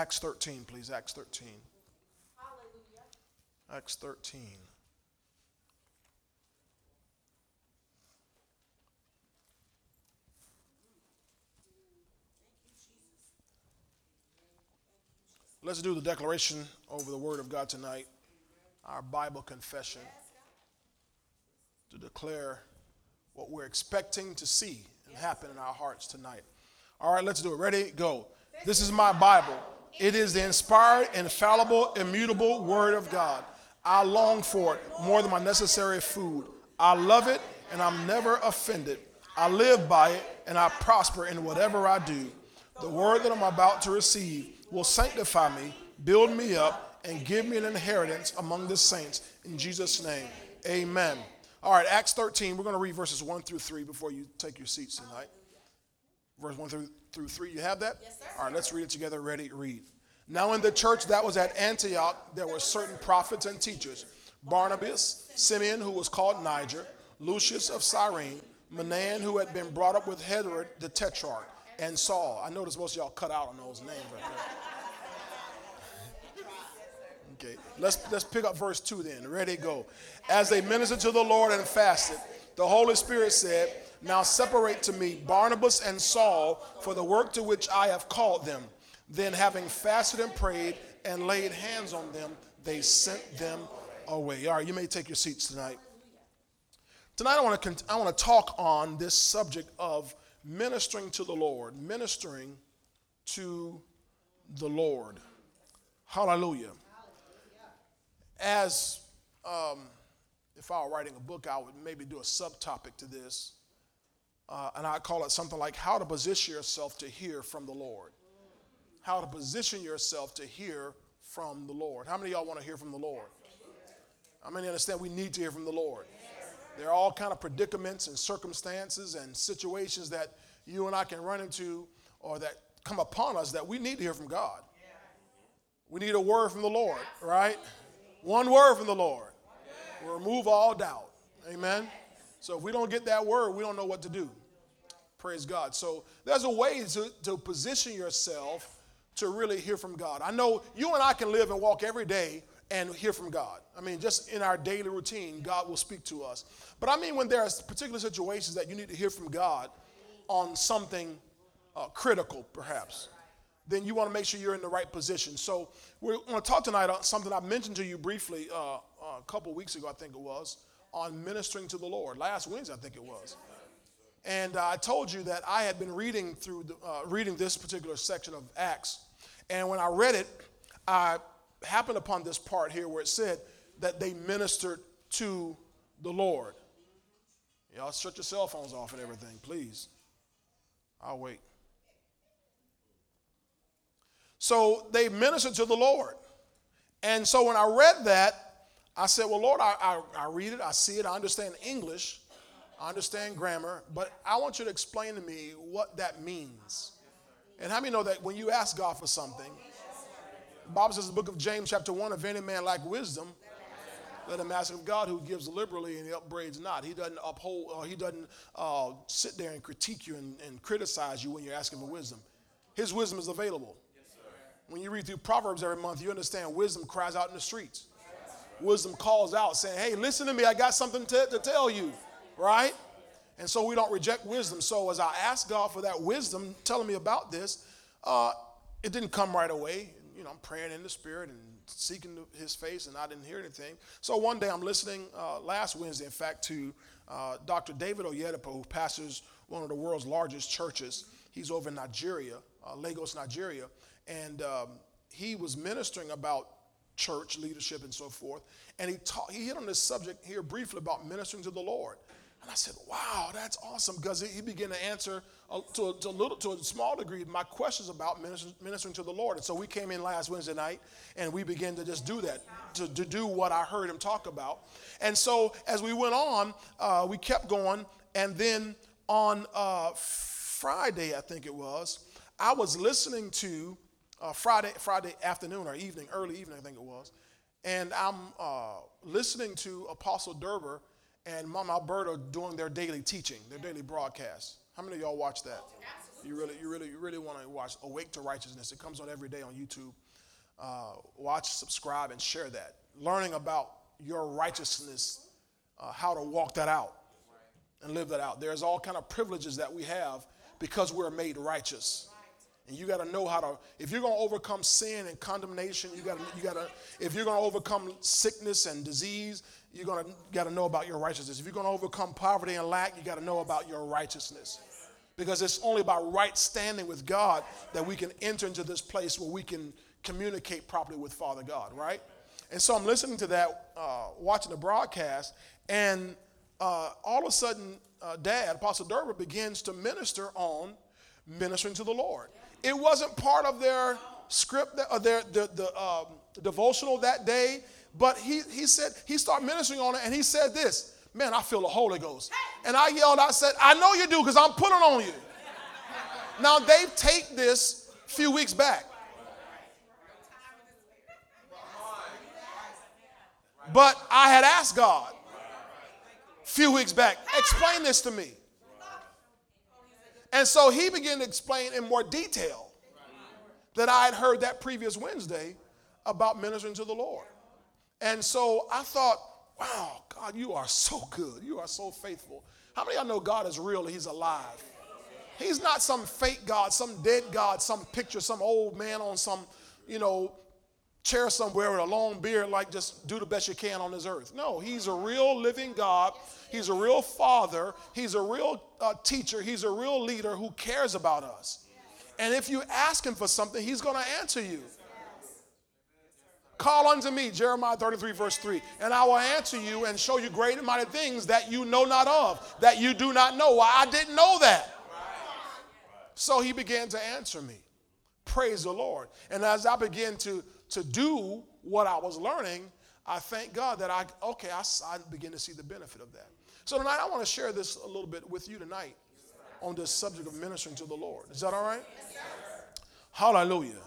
Acts 13, please. Acts 13. Hallelujah. Acts 13. Let's do the declaration over the Word of God tonight, our Bible confession, to declare what we're expecting to see and happen in our hearts tonight. All right, let's do it. Ready? Go. This is my Bible. It is the inspired, infallible, immutable Word of God. I long for it more than my necessary food. I love it and I'm never offended. I live by it and I prosper in whatever I do. The word that I'm about to receive will sanctify me, build me up, and give me an inheritance among the saints. In Jesus' name, amen. All right, Acts 13, we're going to read verses 1 through 3 before you take your seats tonight. Verse 1 through, through 3, you have that? Yes, sir. All right, let's read it together. Ready? Read. Now, in the church that was at Antioch, there were certain prophets and teachers Barnabas, Simeon, who was called Niger, Lucius of Cyrene, Manaen, who had been brought up with Herod the Tetrarch, and Saul. I noticed most of y'all cut out on those names right there. Okay, let's, let's pick up verse 2 then. Ready, go. As they ministered to the Lord and fasted, the Holy Spirit said, Now separate to me Barnabas and Saul for the work to which I have called them. Then, having fasted and prayed and laid hands on them, they sent them away. All right, you may take your seats tonight. Tonight, I want to, I want to talk on this subject of ministering to the Lord, ministering to the Lord. Hallelujah. As um, if I were writing a book, I would maybe do a subtopic to this, uh, and I call it something like how to position yourself to hear from the Lord. How to position yourself to hear from the Lord. How many of y'all want to hear from the Lord? How many understand we need to hear from the Lord? There are all kind of predicaments and circumstances and situations that you and I can run into or that come upon us that we need to hear from God. We need a word from the Lord, right? One word from the Lord will remove all doubt. Amen. So if we don't get that word, we don't know what to do. Praise God. So there's a way to, to position yourself to really hear from God. I know you and I can live and walk every day and hear from God. I mean, just in our daily routine, God will speak to us. But I mean, when there are particular situations that you need to hear from God on something uh, critical, perhaps, then you want to make sure you're in the right position. So we're going to talk tonight on something I mentioned to you briefly uh, a couple weeks ago, I think it was, on ministering to the Lord. Last Wednesday, I think it was. And uh, I told you that I had been reading through the, uh, reading this particular section of Acts, and when I read it, I happened upon this part here where it said that they ministered to the Lord. Y'all shut your cell phones off and everything, please. I'll wait. So they ministered to the Lord. And so when I read that, I said, Well, Lord, I, I, I, read it, I see it, I understand English, I understand grammar, but I want you to explain to me what that means. And how many know that when you ask God for something, Bible says in the book of James, chapter 1, if any man lack wisdom, let him ask of God who gives liberally and he upbraids not. He doesn't uphold, or he doesn't uh, sit there and critique you and, and, criticize you when you're asking for wisdom. His wisdom is available. when you read through Proverbs every month, you understand wisdom cries out in the streets. Wisdom calls out saying, hey, listen to me, I got something to, to tell you, right? And so we don't reject wisdom. So as I asked God for that wisdom, telling me about this, uh, it didn't come right away. You know, I'm praying in the spirit and seeking his face, and I didn't hear anything. So one day I'm listening, uh, last Wednesday, in fact, to uh, Dr. David Oyedepo, who pastors one of the world's largest churches. He's over in Nigeria, uh, Lagos, Nigeria. And um, he was ministering about church leadership and so forth. And he, taught, he hit on this subject here briefly about ministering to the Lord. And I said, wow, that's awesome because he began to answer uh, to, a, to, a, little, to a small degree my questions about minister, ministering to the Lord. And so we came in last Wednesday night and we began to just do that, to, to do what I heard him talk about. And so as we went on, uh, we kept going. And then on uh, Friday, I think it was, I was listening to uh, Friday, Friday afternoon or evening, early evening, I think it was. And I'm uh, listening to Apostle Darbar and Mama Alberta doing their daily teaching, their daily broadcast. How many of y'all watch that? You really, you really, you really want to watch Awake to Righteousness. It comes on every day on YouTube. Uh, watch, subscribe, and share that. Learning about your righteousness, uh, how to walk that out and live that out. There's all kind of privileges that we have because we're made righteous. And you got to know how to, if you're going to overcome sin and condemnation, you got to, you got to, if you're going to overcome sickness and disease, you're going to got to know about your righteousness. If you're going to overcome poverty and lack, you got to know about your righteousness. Because it's only by right standing with God that we can enter into this place where we can communicate properly with Father God, right? And so I'm listening to that, uh, watching the broadcast, and uh, all of a sudden, uh, Dad, Apostle Darbar, begins to minister on ministering to the Lord. It wasn't part of their script, that, or their the, the um, devotional that day, but he, he said, he started ministering on it, and he said this, man, I feel the Holy Ghost. And I yelled, I said, I know you do, because I'm putting on you. Now, they've taped this a few weeks back. But I had asked God a few weeks back, explain this to me. And so he began to explain in more detail that I had heard that previous Wednesday about ministering to the Lord. And so I thought, wow, God, you are so good. You are so faithful. How many of y'all know God is real He's alive? He's not some fake God, some dead God, some picture, some old man on some, you know, chair somewhere with a long beard, like just do the best you can on this earth. No, he's a real living God. He's a real father. He's a real uh, teacher. He's a real leader who cares about us. And if you ask him for something, he's going to answer you. Call unto me, Jeremiah 33, verse 3, and I will answer you and show you great and mighty things that you know not of, that you do not know. Why, I didn't know that. So he began to answer me. Praise the Lord. And as I began to to do what I was learning, I thank God that I, okay, I, I begin to see the benefit of that. So tonight, I want to share this a little bit with you tonight on this subject of ministering to the Lord. Is that all right? Yes, Hallelujah.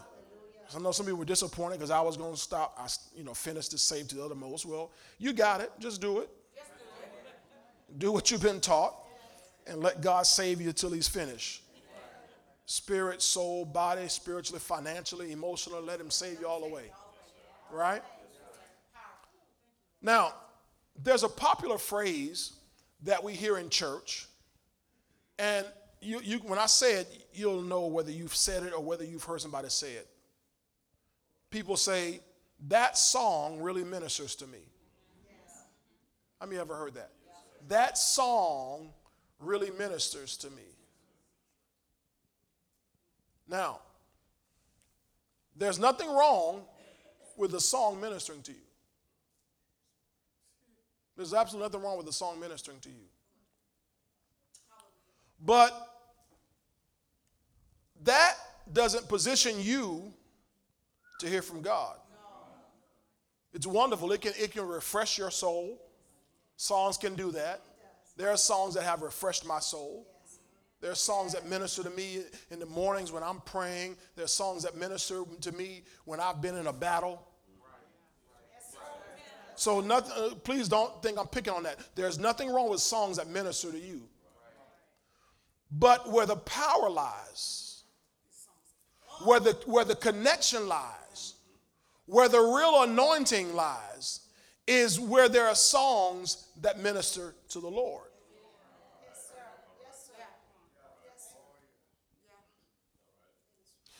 I know some people were disappointed because I was going to stop, I, you know, finish this save to the uttermost. Well, you got it. Just do it. Do what you've been taught and let God save you till he's finished spirit, soul, body, spiritually, financially, emotionally. Let Him save you all the way. Right? Now, there's a popular phrase that we hear in church, and you, you, when I say it, you'll know whether you've said it or whether you've heard somebody say it. People say, That song really ministers to me. How many ever heard that? That song really ministers to me. Now, there's nothing wrong with the song ministering to you. There's absolutely nothing wrong with the song ministering to you. But that doesn't position you to hear from God. It's wonderful. It can, it can refresh your soul. Songs can do that. There are songs that have refreshed my soul. There are songs that minister to me in the mornings when I'm praying. There are songs that minister to me when I've been in a battle. So nothing, uh, please don't think I'm picking on that. There's nothing wrong with songs that minister to you. But where the power lies, where the, where the connection lies, where the real anointing lies, is where there are songs that minister to the Lord.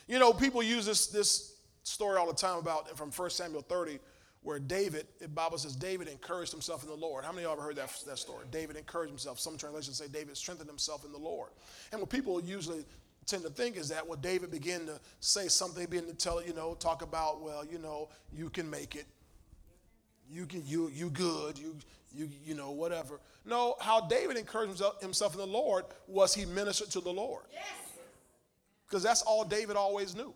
You know, people use this, this story all the time about from 1 Samuel 30, where David, the Bible says David encouraged himself in the Lord. How many of y'all ever heard that, that story? David encouraged himself. Some translations say David strengthened himself in the Lord. And what people usually tend to think is that, well, David began to say something, began to tell, you know, talk about, well, you know, you can make it. You can, you, you good, you, you, you know, whatever. No, how David encouraged himself, himself in the Lord was he ministered to the Lord. Yes because that's all David always knew.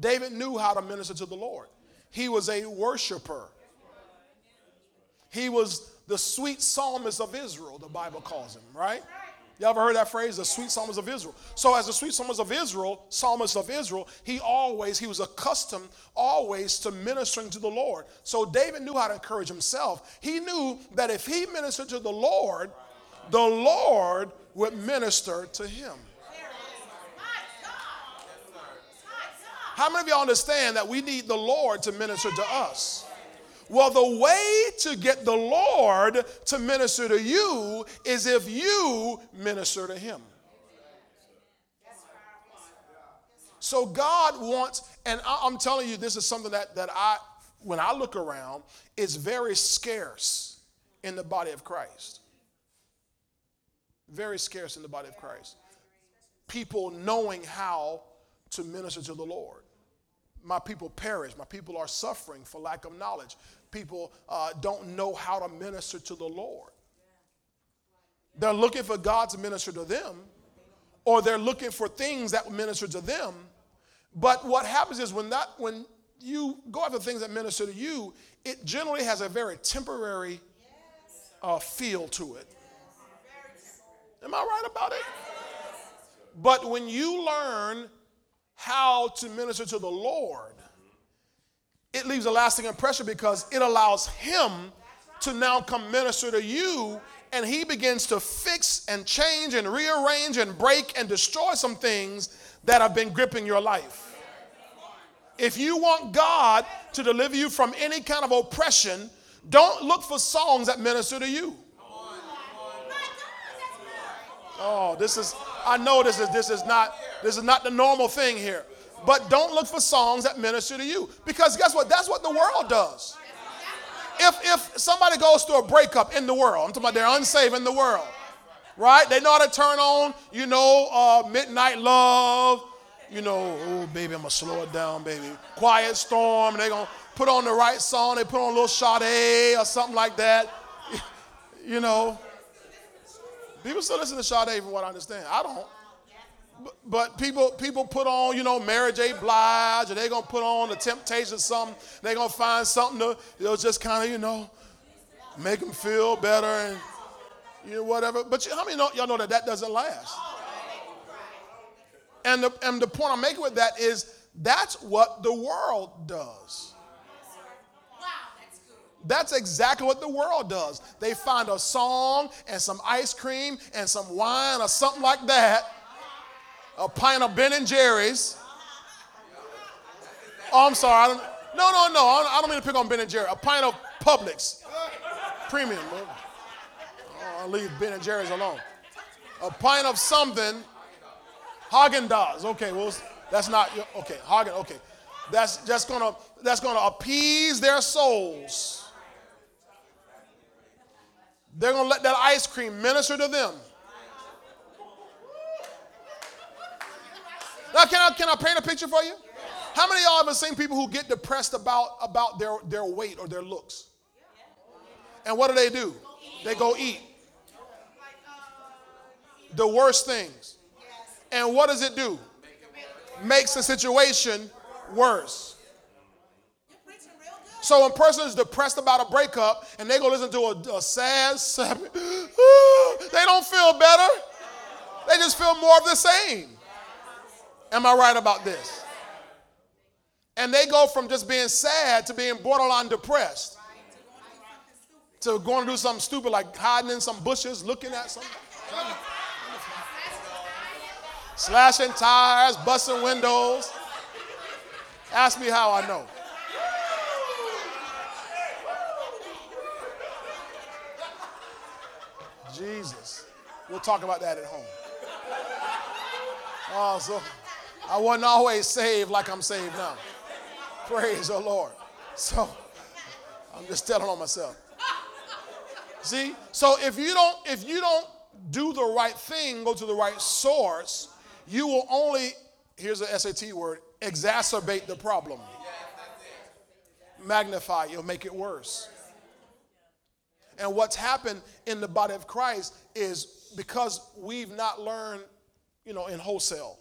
David knew how to minister to the Lord. He was a worshiper. He was the sweet psalmist of Israel, the Bible calls him, right? You ever heard that phrase, the sweet psalmist of Israel? So, as the sweet psalmist of Israel, psalmist of Israel, he always, he was accustomed always to ministering to the Lord. So, David knew how to encourage himself. He knew that if he ministered to the Lord, the Lord would minister to him. How many of y'all understand that we need the Lord to minister to us? Well, the way to get the Lord to minister to you is if you minister to him. So God wants, and I'm telling you, this is something that, that I, when I look around, is very scarce in the body of Christ. Very scarce in the body of Christ. People knowing how to minister to the Lord. My people perish. My people are suffering for lack of knowledge. People uh, don't know how to minister to the Lord. They're looking for God to minister to them, or they're looking for things that minister to them. But what happens is when that when you go after things that minister to you, it generally has a very temporary uh, feel to it. Am I right about it? But when you learn how to minister to the Lord, it leaves a lasting impression because it allows Him to now come minister to you and He begins to fix and change and rearrange and break and destroy some things that have been gripping your life. If you want God to deliver you from any kind of oppression, don't look for songs that minister to you. Oh, this is I know this is this is not this is not the normal thing here. But don't look for songs that minister to you. Because guess what? That's what the world does. If if somebody goes through a breakup in the world, I'm talking about they're unsaved in the world, right? They know how to turn on, you know, uh, midnight love, you know, oh baby, I'm gonna slow it down, baby. Quiet storm, they're gonna put on the right song, they put on a little Sade or something like that. you know. People still listen to Sade from what I understand. I don't. But, people people put on, you know, Mary J. Blige, or they're gonna put on the temptation something. They're gonna find something to, you know, just kind of, you know, make them feel better and you know, whatever. But you, how many know, y'all know that that doesn't last? And the, and the point I'm making with that is that's what the world does. That's exactly what the world does. They find a song and some ice cream and some wine or something like that, a pint of Ben and Jerry's. Oh, I'm sorry. No, no, no. I don't, mean to pick on Ben and Jerry. A pint of Publix, premium. Oh, I'll leave Ben and Jerry's alone. A pint of something Häagen-Dazs. Okay, well, that's not okay. Hagen. Okay, that's just gonna that's gonna appease their souls. They're gonna let that ice cream minister to them. Now, can I can I paint a picture for you? How many of y'all ever seen people who get depressed about about their their weight or their looks? And what do they do? They go eat. The worst things. And what does it do? Makes the situation worse. So when a person is depressed about a breakup and they go listen to a, a sad, sad they don't feel better. They just feel more of the same. Am I right about this? And they go from just being sad to being borderline depressed. To going to do something stupid like hiding in some bushes, looking at something slashing tires, busting windows. Ask me how I know. Jesus. We'll talk about that at home. Oh, so I wasn't always saved like I'm saved now. Praise the Lord. So I'm just telling on myself. See? So if you don't if you don't do the right thing, go to the right source, you will only, here's a SAT word, exacerbate the problem. Magnify, you'll make it worse. And what's happened in the body of Christ is because we've not learned, you know, in wholesale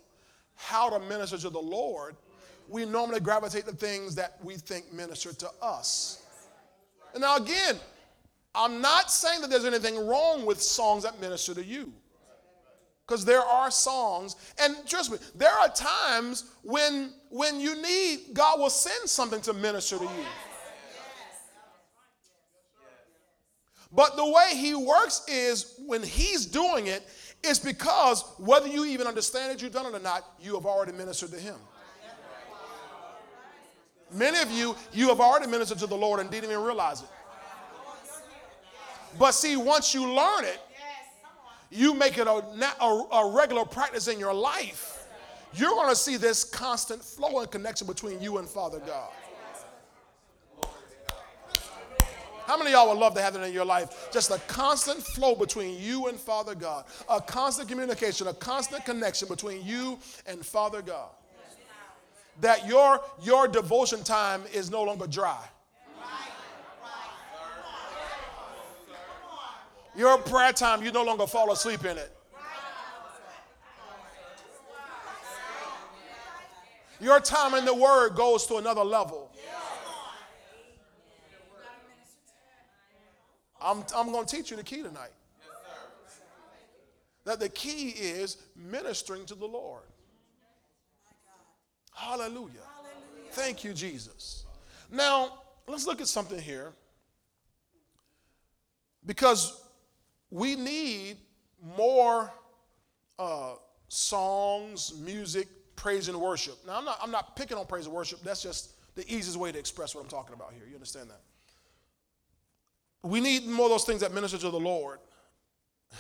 how to minister to the Lord, we normally gravitate to things that we think minister to us. And now, again, I'm not saying that there's anything wrong with songs that minister to you because there are songs and trust me there are times when when you need god will send something to minister to you but the way he works is when he's doing it it's because whether you even understand that you've done it or not you have already ministered to him Many of you, you have already ministered to the Lord and didn't even realize it. But see, once you learn it, you make it a, a, a regular practice in your life. You're going to see this constant flow and connection between you and Father God. How many y'all would love to have that in your life? Just a constant flow between you and Father God, a constant communication, a constant connection between you and Father God. That your, your devotion time is no longer dry. Your prayer time, you no longer fall asleep in it. Your time in the Word goes to another level. I'm, I'm going to teach you the key tonight. That the key is ministering to the Lord. Hallelujah. Thank you, Jesus. Now, let's look at something here. Because we need more uh, songs, music, praise and worship. Now, I'm not, I'm not picking on praise and worship. That's just the easiest way to express what I'm talking about here. You understand that? We need more of those things that minister to the Lord.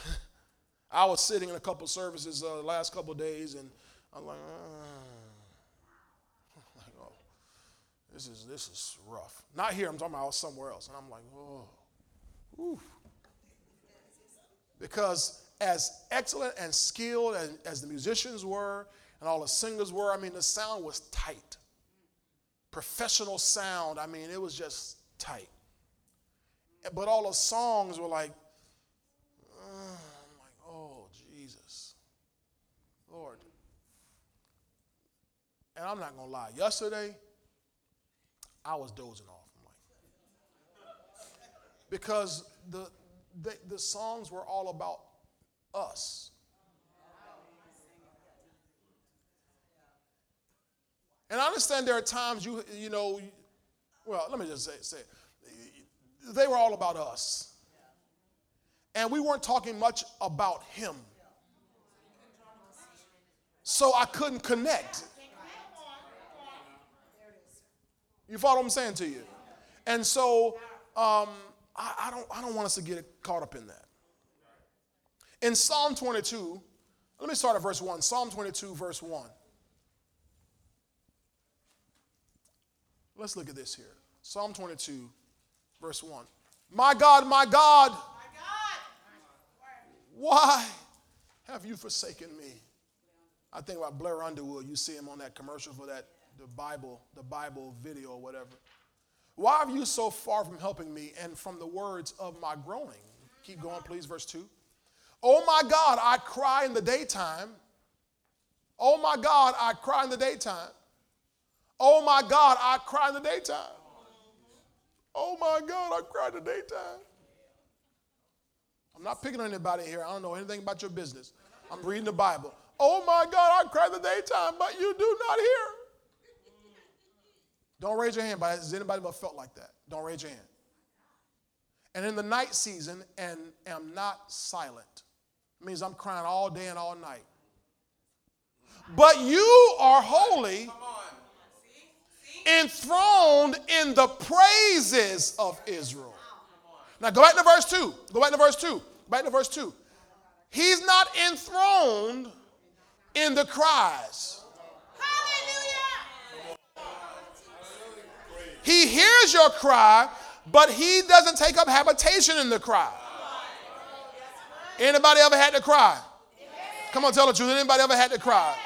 I was sitting in a couple services uh, the last couple days, and I'm like, uh, oh, this is this is rough. Not here. I'm talking about somewhere else, and I'm like, oh, whew. because as excellent and skilled as, as the musicians were, and all the singers were, I mean, the sound was tight. Professional sound. I mean, it was just tight but all the songs were like, uh, like, oh, Jesus, Lord. And I'm not going to lie, yesterday, I was dozing off. Like, because the, the, the songs were all about us. And I understand there are times you, you know, well, let me just say, say it they were all about us. And we weren't talking much about him. So I couldn't connect. You follow what I'm saying to you? And so um, I, I, don't, I don't want us to get caught up in that. In Psalm 22, let me start at verse 1. Psalm 22, verse 1. Let's look at this here. Psalm 22, Verse 1. My God, my God, why have you forsaken me? I think about Blair Underwood. You see him on that commercial for that the Bible, the Bible video or whatever. Why are you so far from helping me and from the words of my groaning? Keep going, please. Verse 2. Oh my God, I cry in the daytime. Oh my God, I cry in the daytime. Oh my God, I cry in the daytime. Oh my God, I cried the daytime. I'm not picking on anybody here. I don't know anything about your business. I'm reading the Bible. Oh my God, I cried the daytime, but you do not hear. Don't raise your hand, but has anybody ever felt like that? Don't raise your hand. And in the night season, and am not silent. It means I'm crying all day and all night. But you are holy enthroned in the praises of Israel. Now go back to verse 2. Go back to verse 2. Go back to verse 2. He's not enthroned in the cries. Hallelujah. He hears your cry, but he doesn't take up habitation in the cry. Anybody ever had to cry? Come on, tell the truth. Anybody ever had to cry?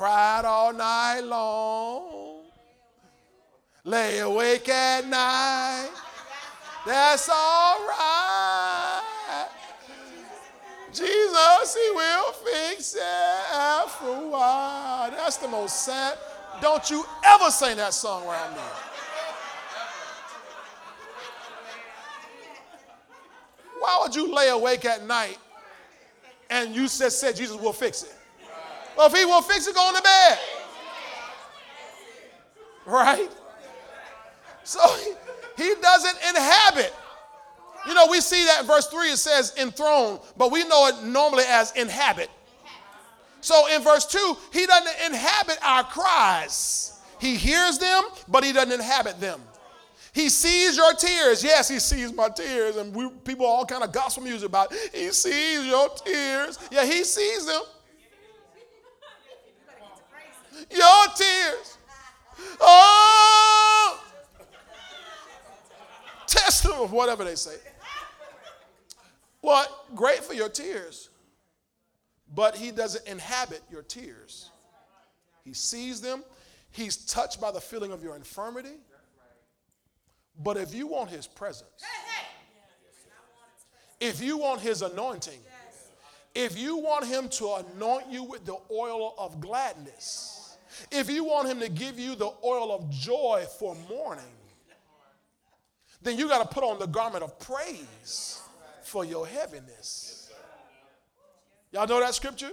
Cried all night long. Lay awake at night. That's all right. Jesus, He will fix it after a while. That's the most sad. Don't you ever sing that song around me. Why would you lay awake at night and you just said Jesus will fix it? Well, if he will fix it, go on to bed. Right? So he, he doesn't inhabit. You know, we see that in verse 3, it says enthroned, but we know it normally as inhabit. So in verse 2, he doesn't inhabit our cries. He hears them, but he doesn't inhabit them. He sees your tears. Yes, he sees my tears. And we, people all kind of gospel music about it. he sees your tears. Yeah, he sees them. Your tears. Oh! Test them, of whatever they say. Well, great for your tears, but he doesn't inhabit your tears. He sees them. He's touched by the feeling of your infirmity. But if you want his presence, if you want his anointing, if you want him to anoint you with the oil of gladness, if you want him to give you the oil of joy for mourning, then you got to put on the garment of praise for your heaviness. Y'all know that scripture?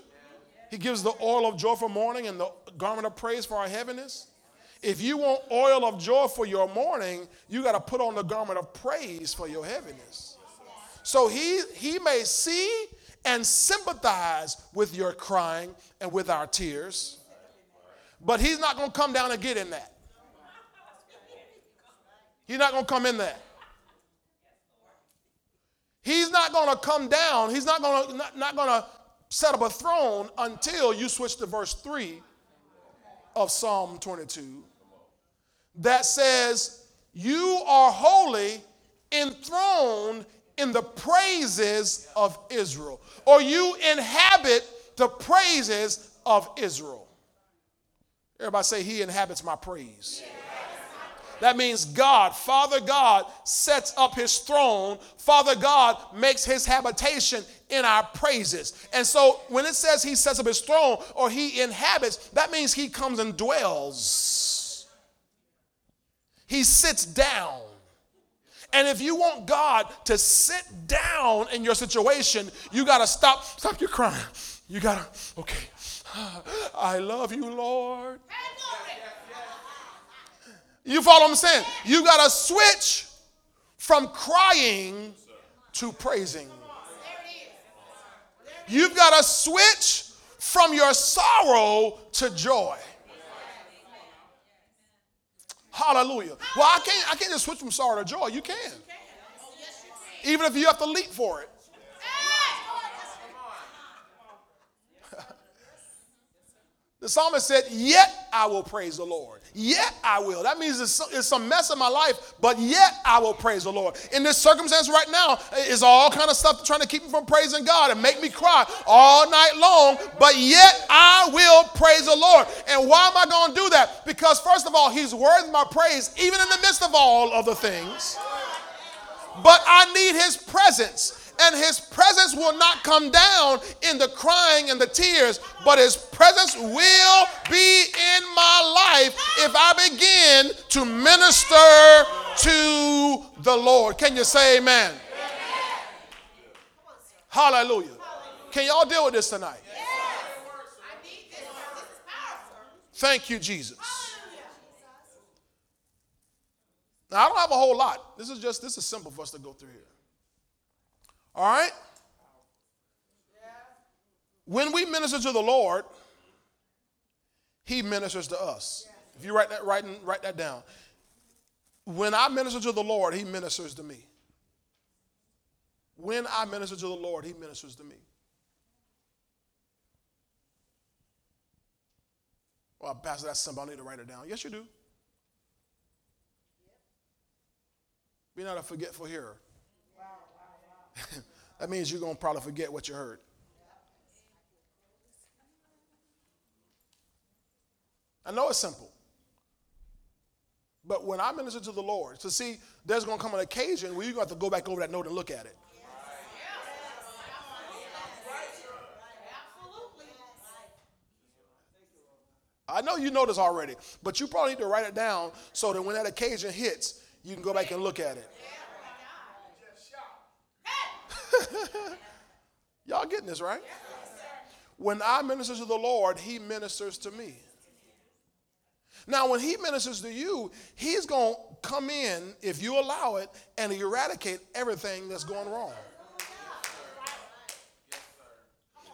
He gives the oil of joy for mourning and the garment of praise for our heaviness. If you want oil of joy for your mourning, you got to put on the garment of praise for your heaviness. So he, he may see and sympathize with your crying and with our tears, but he's not going to come down and get in that. He's not going to come in that. He's not going to come down. He's not going to not, not going to set up a throne until you switch to verse 3 of Psalm 22 that says, You are holy, enthroned in the praises of Israel, or you inhabit the praises of Israel. Everybody say, He inhabits my praise. That means God, Father God, sets up his throne. Father God makes his habitation in our praises. And so when it says he sets up his throne or he inhabits, that means he comes and dwells. He sits down. And if you want God to sit down in your situation, you got to stop stop your crying. You got to okay. I love you, Lord. You follow what I'm saying? You got to switch from crying to praising. You've got to switch from your sorrow to joy. Hallelujah. Well, I can't, I can't just switch from sorrow to joy. You can. Even if you have to leap for it. The psalmist said, Yet I will praise the Lord. Yet I will. That means it's, some mess in my life, but yet I will praise the Lord. In this circumstance right now, is all kind of stuff trying to keep me from praising God and make me cry all night long, but yet I will praise the Lord. And why am I going to do that? Because, first of all, He's worth my praise, even in the midst of all of the things. But I need His presence and his presence will not come down in the crying and the tears, but his presence will be in my life if I begin to minister to the Lord. Can you say amen? amen. Hallelujah. Can y'all deal with this tonight? Thank you, Jesus. Now, I don't have a whole lot. This is just, this is simple for us to go through here. All right? When we minister to the Lord, He ministers to us. If you write that, write, write that down. When I minister to the Lord, He ministers to me. When I minister to the Lord, He ministers to me. Well, Pastor, that's simple. I need to write it down. Yes, you do. Be not a forgetful hearer. that means you're going to probably forget what you heard. I know it's simple. But when I minister to the Lord, to see, there's going to come an occasion where you're going to have to go back over that note and look at it. I know you know this already, but you probably need to write it down so that when that occasion hits, you can go back and look at it. Y'all getting this, right? When I minister to the Lord, He ministers to me. Now, when He ministers to you, He's going to come in, if you allow it, and eradicate everything that's going wrong.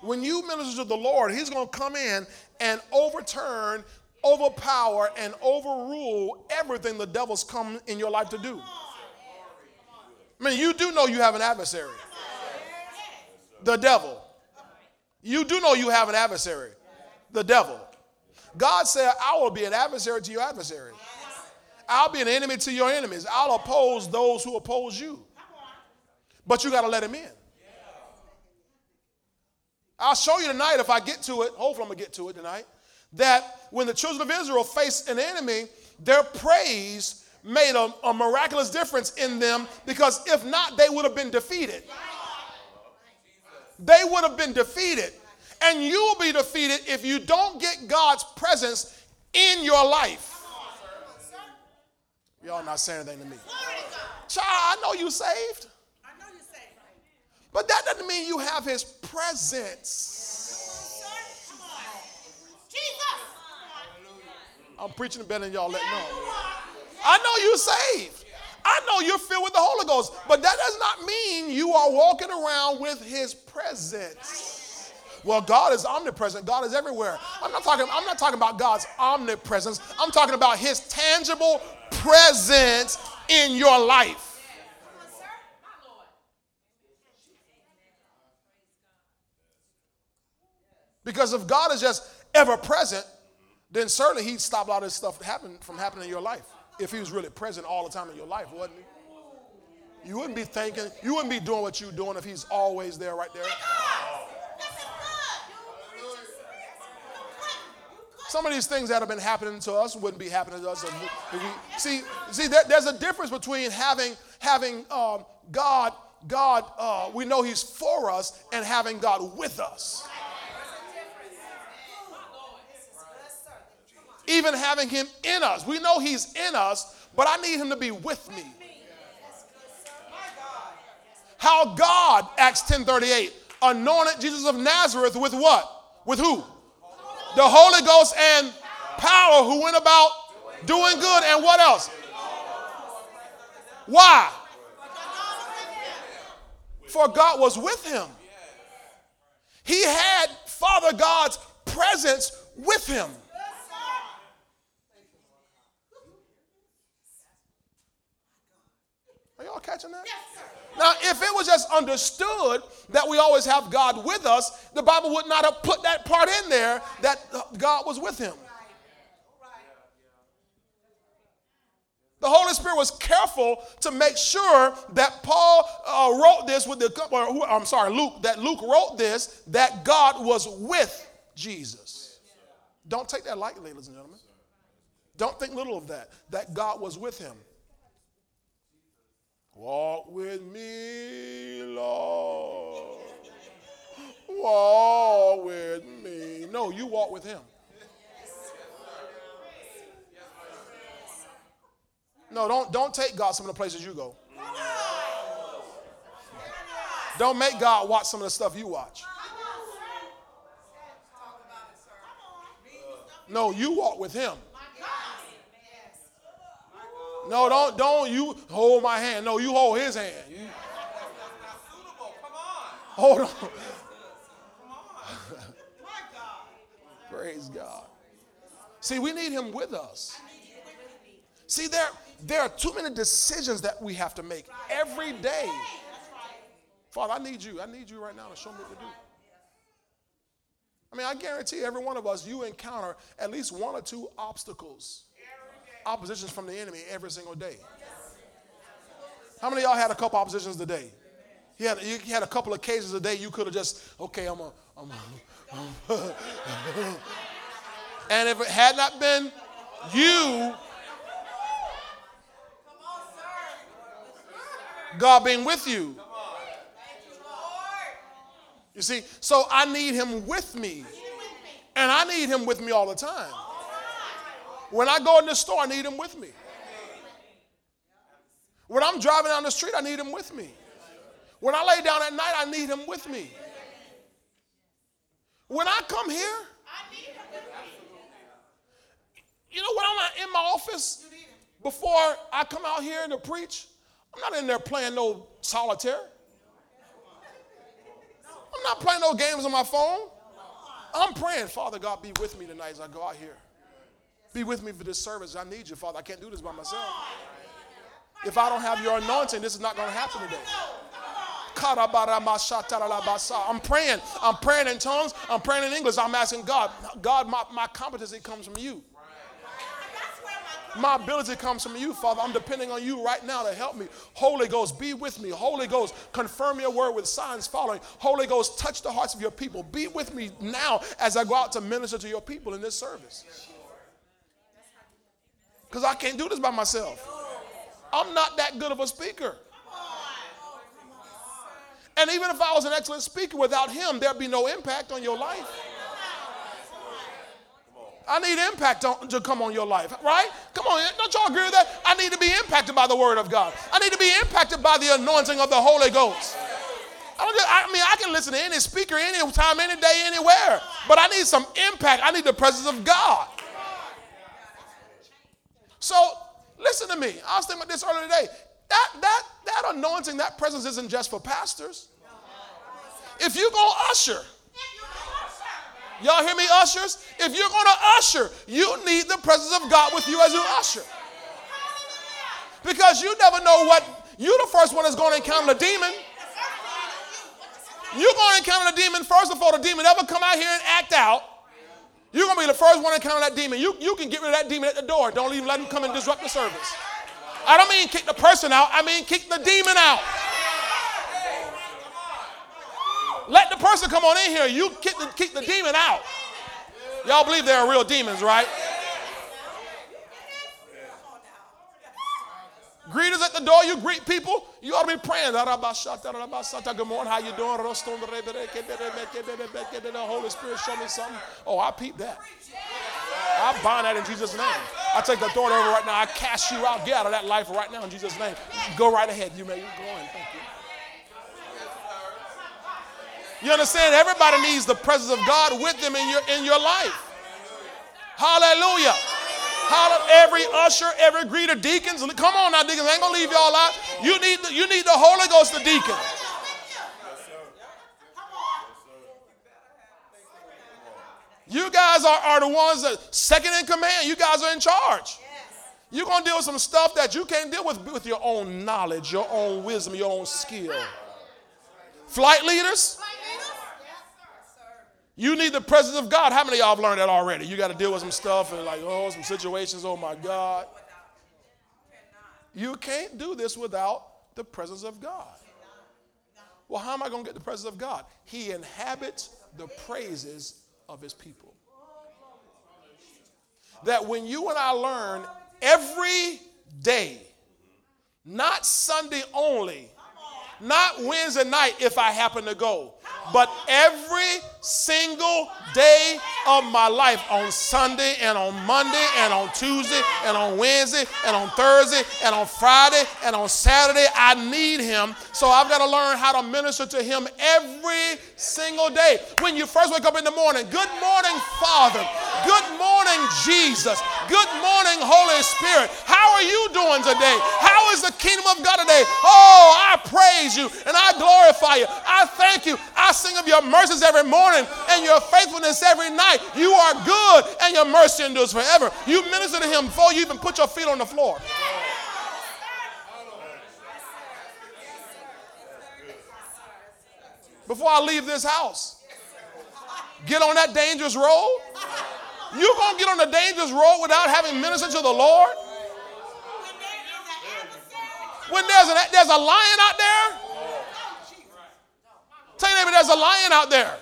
When you minister to the Lord, He's going to come in and overturn, overpower, and overrule everything the devil's come in your life to do. I mean, you do know you have an adversary. The devil. You do know you have an adversary. The devil. God said, I will be an adversary to your adversary. I'll be an enemy to your enemies. I'll oppose those who oppose you. But you got to let him in. I'll show you tonight if I get to it. Hopefully, I'm going to get to it tonight. That when the children of Israel faced an enemy, their praise made a, a miraculous difference in them because if not, they would have been defeated. They would have been defeated. And you will be defeated if you don't get God's presence in your life. Y'all not saying anything to me. Child, I know you saved. I know you're saved. But that doesn't mean you have his presence. I'm preaching better than y'all let know. I know you're saved. I know you're filled with the Holy Ghost, but that does not mean you are walking around with his presence. Well, God is omnipresent. God is everywhere. I'm not talking, I'm not talking about God's omnipresence. I'm talking about his tangible presence in your life. Because if God is just ever present, then certainly he'd stop a lot of this stuff happen, from happening in your life. If he was really present all the time in your life, wouldn't he? You wouldn't be thinking, you wouldn't be doing what you're doing if he's always there right there. Some of these things that have been happening to us wouldn't be happening to us. We, see, see, there, there's a difference between having having um, God, God, uh, we know He's for us, and having God with us. Even having Him in us, we know He's in us, but I need Him to be with me. How God, Acts 10:38, anointed Jesus of Nazareth with what? With who? the Holy Ghost and power who went about doing good and what else? Why? For God was with him. He had Father God's presence with him. Are y'all catching that? Now, if it was just understood that we always have God with us, the Bible would not have put that part in there that God was with him. The Holy Spirit was careful to make sure that Paul uh, wrote this with the, or, I'm sorry, Luke, that Luke wrote this, that God was with Jesus. Don't take that lightly, ladies and gentlemen. Don't think little of that, that God was with him. Walk with me, Lord. Walk with me. No, you walk with him. No, don't, don't take God some of the places you go. Don't make God watch some of the stuff you watch. No, you walk with him. No, don't don't you hold my hand. No, you hold his hand. You, hold on. Come on. My God. Praise God. See, we need him with us. See, there, there are too many decisions that we have to make every day. Father, I need you. I need you right now to show me what to do. I mean, I guarantee every one of us, you encounter at least one or two obstacles oppositions from the enemy every single day. How many of y'all had a couple oppositions today? You had, you had a couple of cases a day you could have just, okay, I'm a, I'm a, and if it had not been you, God being with you. You see, so I need him with me. And I need him with me all the time. When I go in the store, I need him with me. When I'm driving down the street, I need him with me. When I lay down at night, I need him with me. When I come here, I need him to preach. you know, when I'm in my office, before I come out here to preach, I'm not in there playing no solitaire. I'm not playing no games on my phone. I'm praying, Father God, be with me tonight as I go out here. Be with me for this service. I need you, Father. I can't do this by myself. If I don't have your anointing, this is not going to happen today. I'm praying. I'm praying in tongues. I'm praying in English. I'm asking God, God, my, my competency comes from you. My ability comes from you, Father. I'm depending on you right now to help me. Holy Ghost, be with me. Holy Ghost, confirm your word with signs following. Holy Ghost, touch the hearts of your people. Be with me now as I go out to minister to your people in this service. Because I can't do this by myself. I'm not that good of a speaker. And even if I was an excellent speaker without him, there'd be no impact on your life. I need impact on, to come on your life, right? Come on, don't y'all agree with that? I need to be impacted by the Word of God. I need to be impacted by the anointing of the Holy Ghost. I, just, I mean, I can listen to any speaker any time, any day, anywhere, but I need some impact. I need the presence of God. So, listen to me. I was thinking about this earlier today. That, that, that anointing, that presence isn't just for pastors. If you go usher, y'all hear me, ushers? If you're to usher, you need the presence of God with you as you usher. Because you never know what, you the first one that's to encounter the demon. You're to encounter the demon first before the demon ever come out here and act out. You're going to be the first one to encounter that demon. You, you can get rid of that demon at the door. Don't even let him come and disrupt the service. I don't mean kick the person out, I mean kick the demon out. Let the person come on in here. You kick the, kick the demon out. Y'all believe there are real demons, right? Greeters at the door, you greet people. You ought to be praying. Good morning, how you doing? The Holy Spirit show me something. Oh, I peep that. I bind that in Jesus' name. I take the authority over right now. I cast you out. Get out of that life right now in Jesus' name. Go right ahead. You may go on. Thank you. You understand? Everybody needs the presence of God with them in your in your life. Hallelujah. Hallelujah. Every usher, every greeter, deacons. Come on now, deacons. I ain't gonna leave y'all out. You need the, you need the Holy Ghost, the deacon. You guys are, are the ones that second in command. You guys are in charge. You're to deal with some stuff that you can't deal with with your own knowledge, your own wisdom, your own skill. Flight leaders, you need the presence of God. How many of y'all have learned that already? You got to deal with some stuff and like, oh, some situations, oh my God. You can't do this without the presence of God. Well, how am I going to get the presence of God? He inhabits the praises of his people. That when you and I learn every day, not Sunday only, not Wednesday night if I happen to go, but every single day of my life on Sunday and on Monday and on Tuesday and on Wednesday and on Thursday and on Friday and on Saturday. I need him. So I've got to learn how to minister to him every single day. When you first wake up in the morning, good morning, Father. Good morning, Jesus. Good morning, Holy Spirit. How are you doing today? How is the kingdom of God today? Oh, I praise you and I glorify you. I thank you. I sing of your mercies every morning and your faithfulness every night. You are good and your mercy endures forever. You minister to him before you even put your feet on the floor. Before I leave this house, get on that dangerous road. You're gonna get on the dangerous road without having ministered to the Lord? When there's there's a lion out there, tell your neighbor there's a lion out there.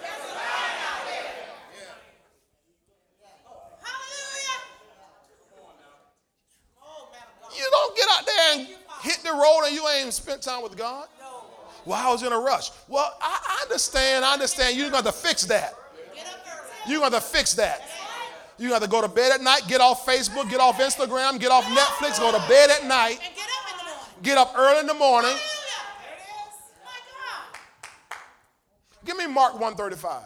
You don't get out there and hit the road and you ain't spent time with God. Well, I was in a rush. Well, I understand. I understand. You're going to fix that. You're going to fix that. You got to go to bed at night, get off Facebook, get off Instagram, get off Netflix, go to bed at night, get up early in the morning. Give me Mark 135.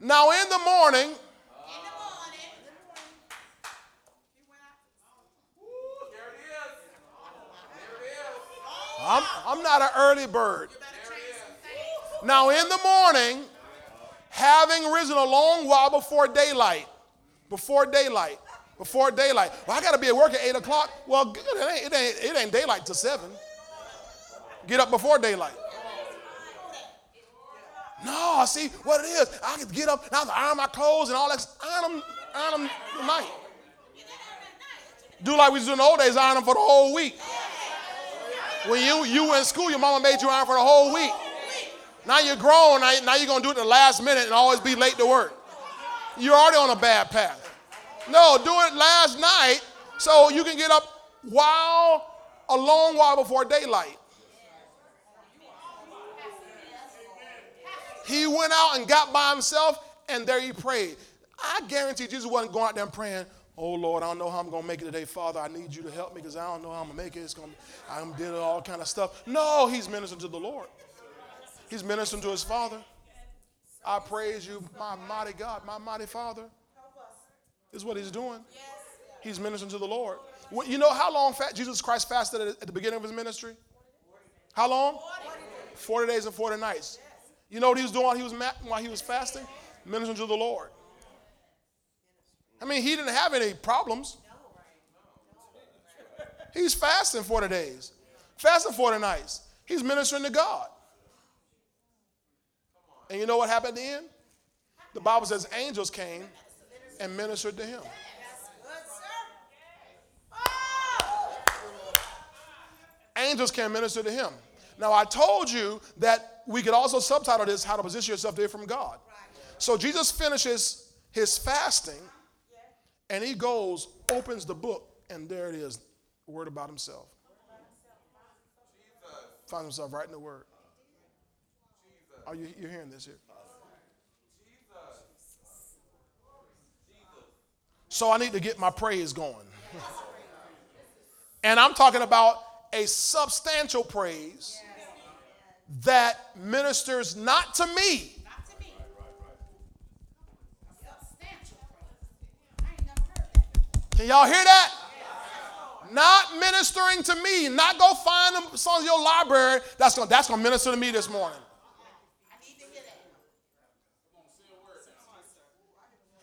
Now in the morning, not an early bird. Now, in the morning, having risen a long while before daylight, before daylight, before daylight. Well, I got to be at work at 8 o'clock. Well, it ain't, it ain't, it ain't daylight till 7. Get up before daylight. No, see what it is. I can get up, now I iron my clothes and all that. Iron them, iron them tonight. Do like we to do in the old days, iron them for the whole week. When you, you were in school, your mama made you iron for the whole week. Now you're grown, now, you're to do it the last minute and always be late to work. You're already on a bad path. No, do it last night so you can get up while, a long while before daylight. He went out and got by himself, and there he prayed. I guarantee Jesus wasn't going out there and praying, Oh Lord, I don't know how I'm gonna make it today, Father. I need you to help me because I don't know how I'm gonna make it. It's gonna, I'm doing all kind of stuff. No, he's ministering to the Lord. He's ministering to his Father. I praise you, my mighty God, my mighty Father. Is what he's doing. He's ministering to the Lord. You know how long Jesus Christ fasted at the beginning of his ministry? How long? 40 days and 40 nights. You know what he was doing while he was, while he was fasting? Ministering to the Lord. I mean, he didn't have any problems. He's fasting 40 days, fasting 40 nights. He's ministering to God. And you know what happened at the? The Bible says angels came and ministered to him. Angels can minister to him. Now, I told you that we could also subtitle this How to Position Yourself to Hear from God. So, Jesus finishes his fasting and he goes, opens the book, and there it is word about himself. Finds himself right in the word. Are you you're hearing this here? So I need to get my praise going. and I'm talking about a substantial praise that ministers not to me. Can y'all hear that? Not ministering to me. Not go find them songs in your library. That's gonna that's to minister to me this morning.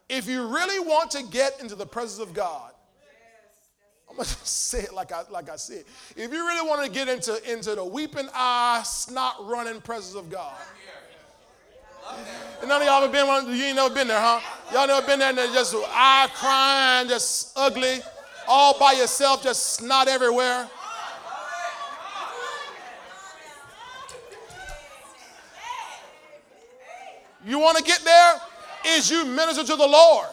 If you really want to get into the presence of God, I'm gonna say it like I like I said. If you really want to get into, into the weeping eye, snot running presence of God. None of y'all ever been one, you ain't never been there, huh? Y'all never been there and just eye crying, just ugly, all by yourself, just snot everywhere. You want to get there? is you minister to the Lord.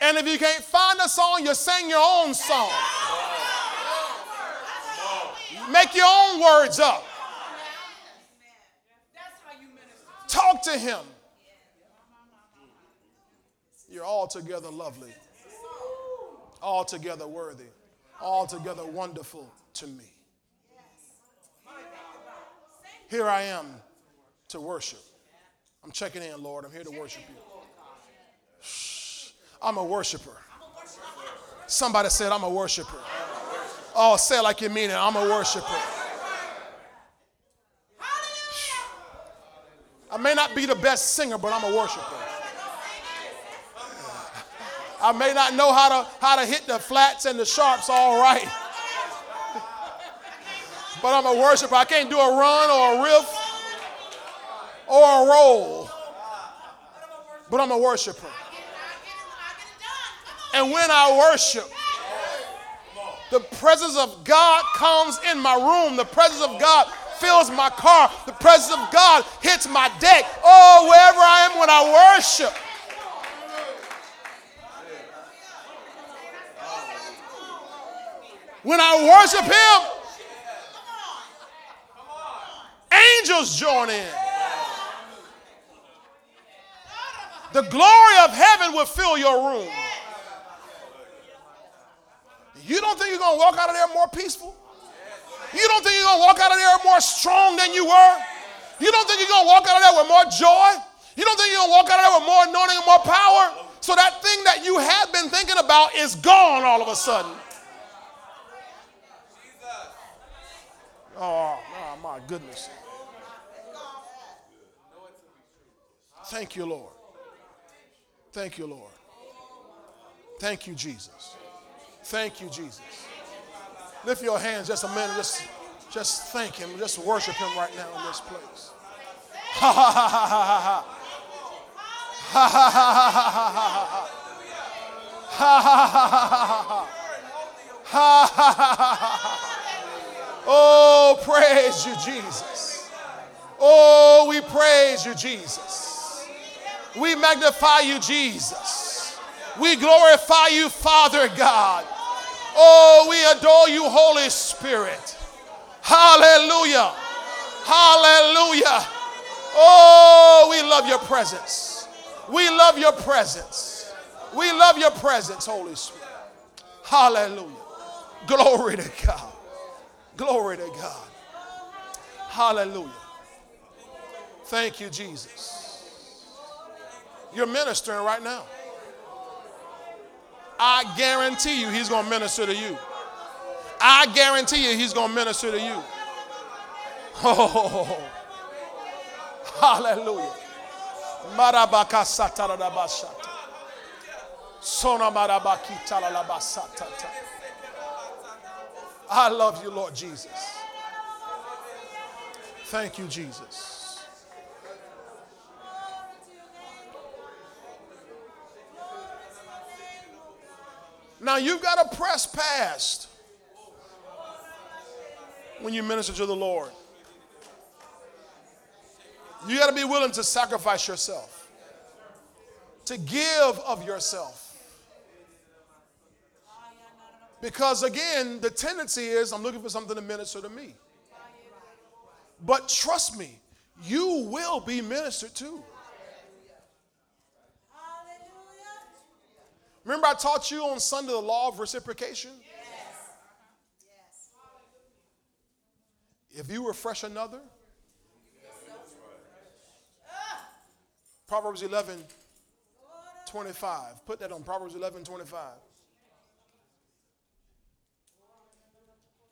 And if you can't find a song, you sing your own song. Make your own words up. Talk to him. You're altogether lovely, altogether worthy, altogether wonderful to me. Here I am to worship. I'm checking in, Lord. I'm here to worship you. I'm a worshiper. Somebody said, I'm a worshiper. Oh, say like you mean it. I'm a worshiper. I may not be the best singer, but I'm a worshiper. I may not know how to, how to hit the flats and the sharps all right. But I'm a worshiper. I can't do a run or a riff or a roll, but I'm a worshiper. And when I worship, the presence of God comes in my room. The presence of God fills my car. The presence of God hits my deck. Oh, wherever I am when I worship. When I worship Him, angels join in. the glory of heaven will fill your room. You don't think you're going to walk out of there more peaceful? You don't think you're going to walk out of there more strong than you were? You don't think you're going to walk out of there with more joy? You don't think you're going to walk out of there with more anointing and more power? So that thing that you had been thinking about is gone all of a sudden. Oh, oh my goodness. Thank you, Lord. Thank you, Lord. Thank you, Jesus. Thank you, Jesus. Lift your hands just a minute. Just, just thank Him. Just worship Him right now in this place. Ha ha ha ha ha ha. Ha ha ha ha ha ha ha. Ha ha ha ha ha ha. Ha ha ha ha ha. Oh, praise you, Jesus. Oh, we praise you, Jesus. We magnify you, Jesus. We glorify you, Father God. Oh, we adore you, Holy Spirit. Hallelujah. Hallelujah. Oh, we love your presence. We love your presence. We love your presence, Holy Spirit. Hallelujah. Glory to God. Glory to God. Hallelujah. Thank you, Jesus. You're ministering right now. I guarantee you he's going to minister to you. I guarantee you he's going to minister to you. Oh, hallelujah. Marabaka. Sona marabaki. I love you, Lord Jesus. Thank you, Jesus. Now you've got to press past when you minister to the Lord. You got to be willing to sacrifice yourself, to give of yourself. Because again, the tendency is I'm looking for something to minister to me. But trust me, you will be ministered to. Remember, I taught you on Sunday the law of reciprocation? Yes. yes. If you refresh another, Proverbs 11 25. Put that on Proverbs 11 25.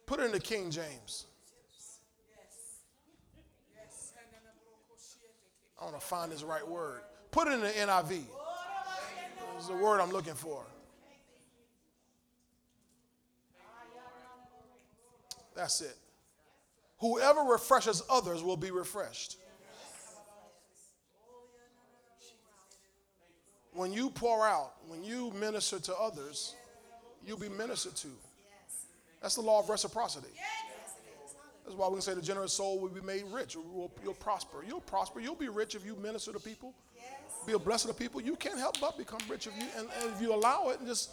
Put it in the King James. Yes. Yes. I want to find this right word. Put it in the NIV. Is the word I'm looking for. That's it. Whoever refreshes others will be refreshed. When you pour out, when you minister to others, you'll be ministered to. That's the law of reciprocity. That's why we can say the generous soul will be made rich. You'll, you'll prosper. You'll prosper. You'll be rich if you minister to people. Be a blessing to people. You can't help but become rich if you and, and if you allow it and just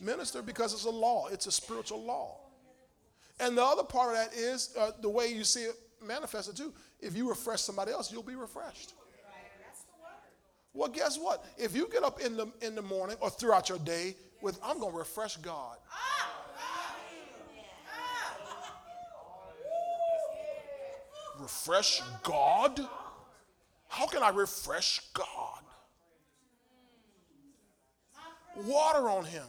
minister because it's a law. It's a spiritual law. And the other part of that is uh, the way you see it manifested too. If you refresh somebody else, you'll be refreshed. Well, guess what? If you get up in the in the morning or throughout your day with I'm going to refresh God. refresh God? How can I refresh God? Water on him.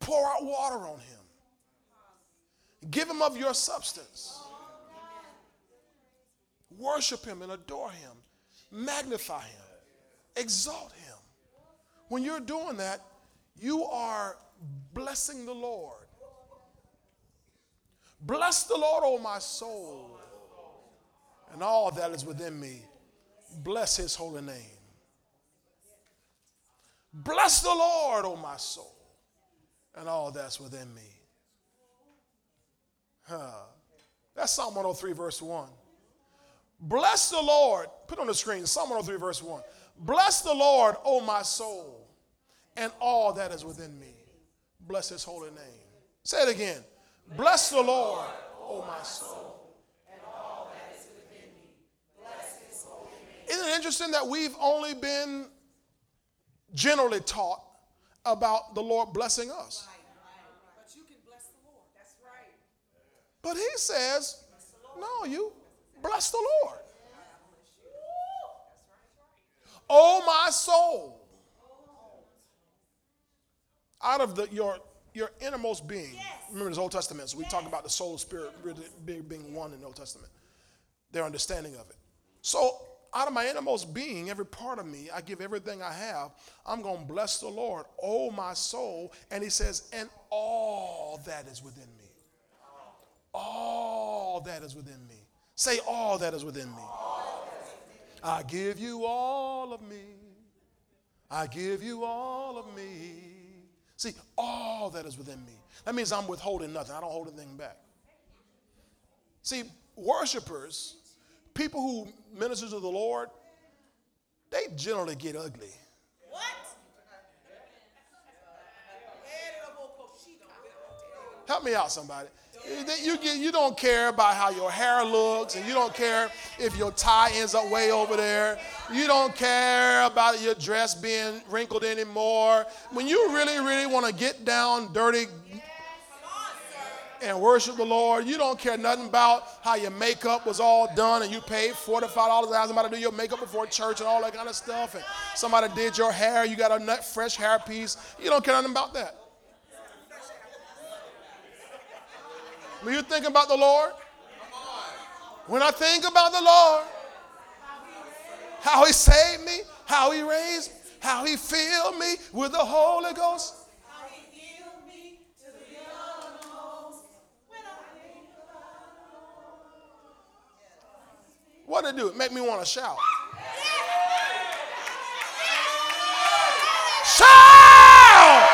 Pour out water on him. Give him of your substance. Worship him and adore him. Magnify him. Exalt him. When you're doing that, you are blessing the Lord. Bless the Lord, O my soul, and all that is within me. Bless his holy name. Bless the Lord, O my soul, and all that's within me. Huh. That's Psalm 103, verse 1. Bless the Lord. Put on the screen Psalm 103, verse 1. Bless the Lord, O my soul, and all that is within me. Bless his holy name. Say it again. Bless the Lord, O my soul. And all that is within me. Bless his holy name. Isn't it interesting that we've only been generally taught about the Lord blessing us? But you can bless the Lord. That's right. But he says, no, you bless the Lord. Oh, my soul. Out of the, your, your innermost being. Remember this Old Testament. So we talk about the soul, spirit, being one in the Old Testament. Their understanding of it. So out of my innermost being, every part of me, I give everything I have. I'm going to bless the Lord, oh my soul. And he says, and all that is within me. All that is within me. Say, all that is within me. I give you all of me. I give you all of me. See, all that is within me. That means I'm withholding nothing. I don't hold anything back. See, worshipers, people who ministers of the Lord, they generally get ugly. What? Help me out, somebody. You, get, you don't care about how your hair looks, and you don't care if your tie ends up way over there. You don't care about your dress being wrinkled anymore. When you really, really want to get down dirty and worship the Lord, you don't care nothing about how your makeup was all done and you paid $45 to have somebody to do your makeup before church and all that kind of stuff. And somebody did your hair, you got a nut fresh hair piece. You don't care nothing about that. When you think about the Lord, when I think about the Lord, how He saved me, how He raised, me, how He filled me with the Holy Ghost. What it do? It make me want to shout. Shout!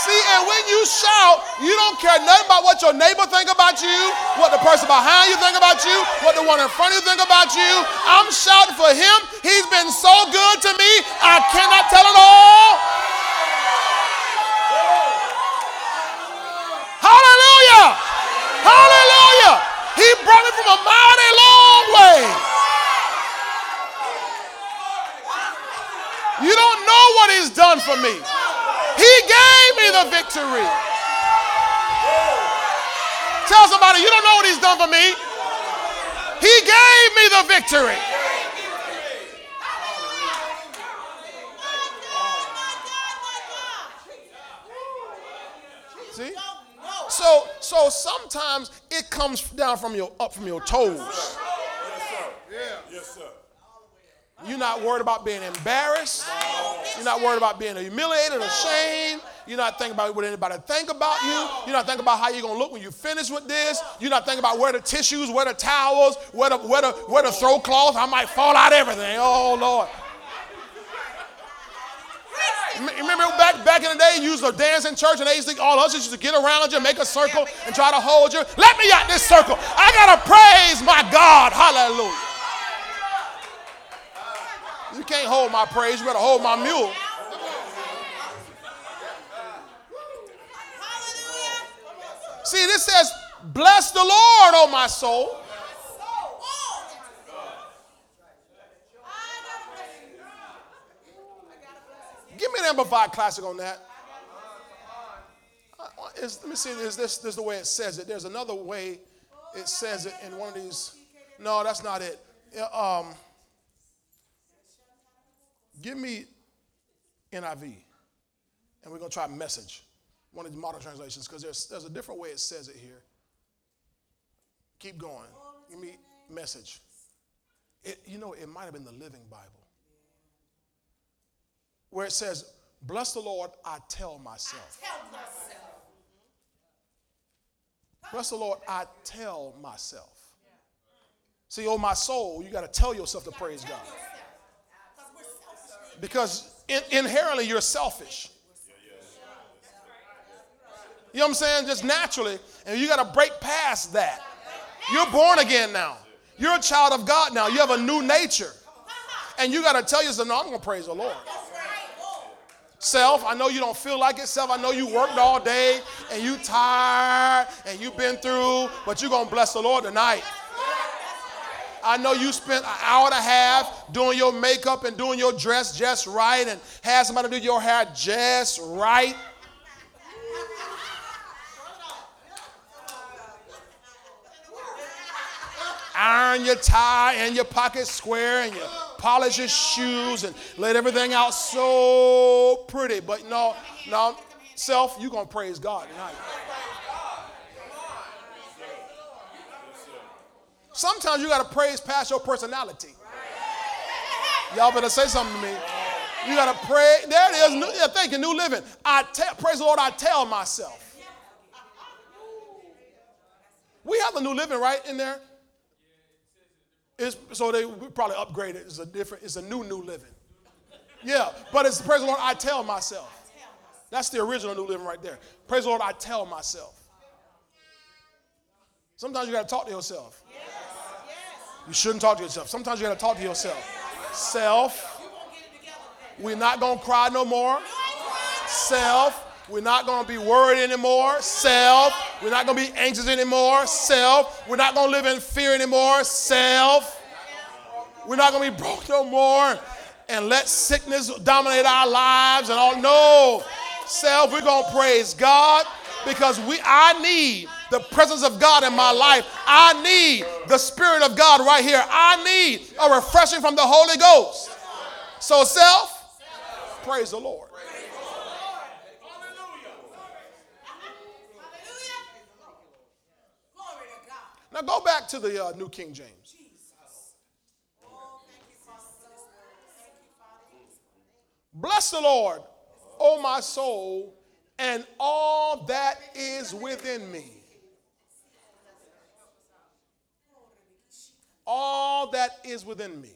See, and when you shout, you don't care nothing about what your neighbor think about you, what the person behind you think about you, what the one in front of you think about you. I'm shouting for him. He's been so good to me. I cannot tell it all. Hallelujah! Hallelujah! Me from a mighty long way. You don't know what he's done for me. He gave me the victory. Tell somebody, you don't know what he's done for me. He gave me the victory. See? So so sometimes it comes down from your up from your toes. Yes, sir. Yeah. Yes, sir. You're not worried about being embarrassed. You're not worried about being humiliated or ashamed. You're not thinking about what anybody think about you. You're not thinking about how you're gonna look when you finish with this. You're not thinking about where the tissues, where the towels, where the where the where the throw cloth. I might fall out everything. Oh Lord. Remember back back in the day, you used to dance in church, and they used to all us used to get around you, make a circle, and try to hold you. Let me out this circle. I gotta praise my God. Hallelujah. You can't hold my praise, you better hold my mule. See, this says, Bless the Lord, oh my soul. Give me an amplified classic on that. Uh, let me see, is this, this is the way it says it. There's another way it says it in one of these. No, that's not it. Um, Give me NIV, and we're going to try message, one of the modern translations, because there's, there's a different way it says it here. Keep going. Give me message. It, you know, it might have been the Living Bible, where it says, Bless the Lord, I tell myself. I tell myself. Bless the Lord, I tell myself. See, oh, my soul, you got to tell yourself to praise God because in, inherently you're selfish. You know what I'm saying? Just naturally. And you got to break past that. You're born again now. You're a child of God now. You have a new nature. And you got to tell yourself, no, I'm going to praise the Lord. Self, I know you don't feel like it. Self, I know you worked all day and you tired and you've been through, but you're going to bless the Lord tonight. I know you spent an hour and a half doing your makeup and doing your dress just right and had somebody do your hair just right. Iron your tie and your pocket square and your polish his shoes and let everything out so pretty. But no, no, self, you're going to praise God tonight. Sometimes you got to praise past your personality. Y'all better say something to me. You got to pray. There it is. New, yeah, thank you. New living. I tell, praise the Lord. I tell myself. We have the new living right in there. It's, so they probably upgraded. It's a different. It's a new new living. Yeah, but it's praise the Lord. I tell myself. That's the original new living right there. Praise the Lord. I tell myself. Sometimes you got to talk to yourself. You shouldn't talk to yourself. Sometimes you got to talk to yourself. Self, we're not going to cry no more. Self, we're not going to be worried anymore. Self, we're not going to be anxious anymore. Self, we're not going to live in fear anymore. Self, we're not going to be broke no more and let sickness dominate our lives and all. No, self, we're going to praise God because we I need the presence of God in my life. I need the Spirit of God right here. I need a refreshing from the Holy Ghost. So, self, praise the Lord. Now go back to the uh, New King James. Bless the Lord, O my soul, and all that is within me. All that is within me.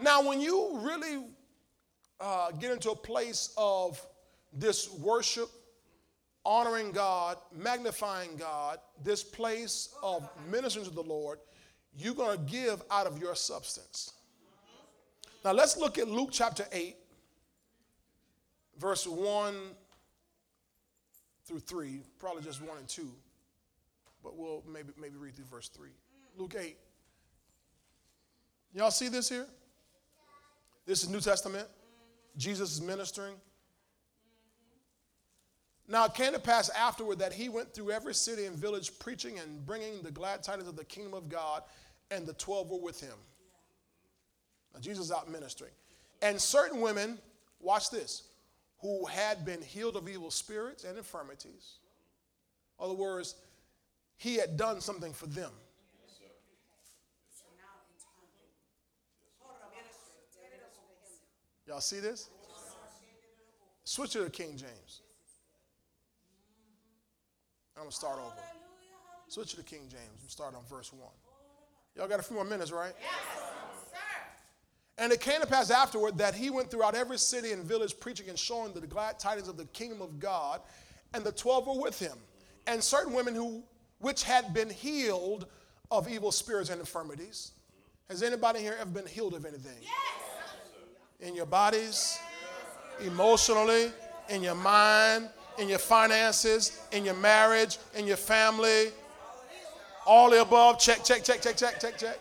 Now, when you really uh, get into a place of this worship, honoring God, magnifying God, this place of ministering to the Lord, you're going to give out of your substance. Now let's look at Luke chapter 8, verse 1 through 3, probably just 1 and 2, but we'll maybe, maybe read through verse 3. Luke 8. Y'all see this here? This is New Testament. Jesus is ministering. Now it came to pass afterward that he went through every city and village preaching and bringing the glad tidings of the kingdom of God, and the twelve were with him. Now Jesus is out ministering. And certain women, watch this, who had been healed of evil spirits and infirmities. In other words, he had done something for them. Y'all see this? Switch to the King James. I'm going to start over. Switch to the King James. I'm start on verse 1. Y'all got a few more minutes, right? Yes, sir. And it came to pass afterward that he went throughout every city and village preaching and showing the glad tidings of the kingdom of God, and the twelve were with him. And certain women who which had been healed of evil spirits and infirmities. Has anybody here ever been healed of anything? Yes. In your bodies, emotionally, in your mind, in your finances, in your marriage, in your family, all the above. Check, check, check, check, check, check, check.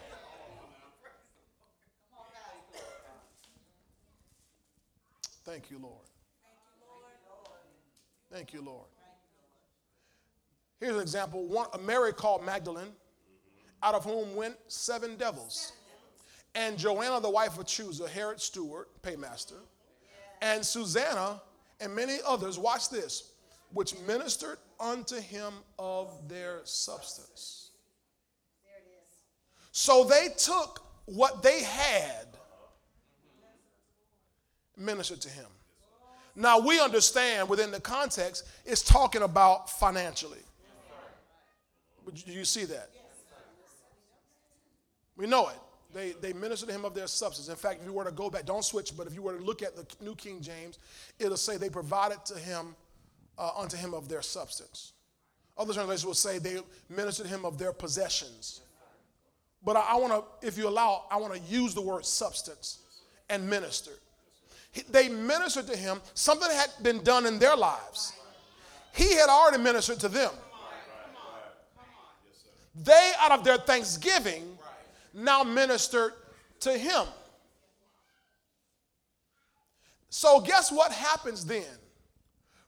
Thank you, Lord. Thank you, Lord. Here's an example. One, Mary called Magdalene, out of whom went seven devils. And Joanna, the wife of Chuza, Herod's steward, paymaster, and Susanna, and many others, watch this, which ministered unto him of their substance. So they took what they had, ministered to him. Now we understand within the context, it's talking about financially. Do you see that? We know it. They, they minister to him of their substance. In fact, if you were to go back, don't switch, but if you were to look at the New King James, it'll say they provided to him, uh, unto him of their substance. Other translations will say they ministered him of their possessions. But I, I want to, if you allow, I want to use the word substance and minister. They ministered to him, something had been done in their lives. He had already ministered to them. They, out of their thanksgiving, now ministered to him. So, guess what happens then?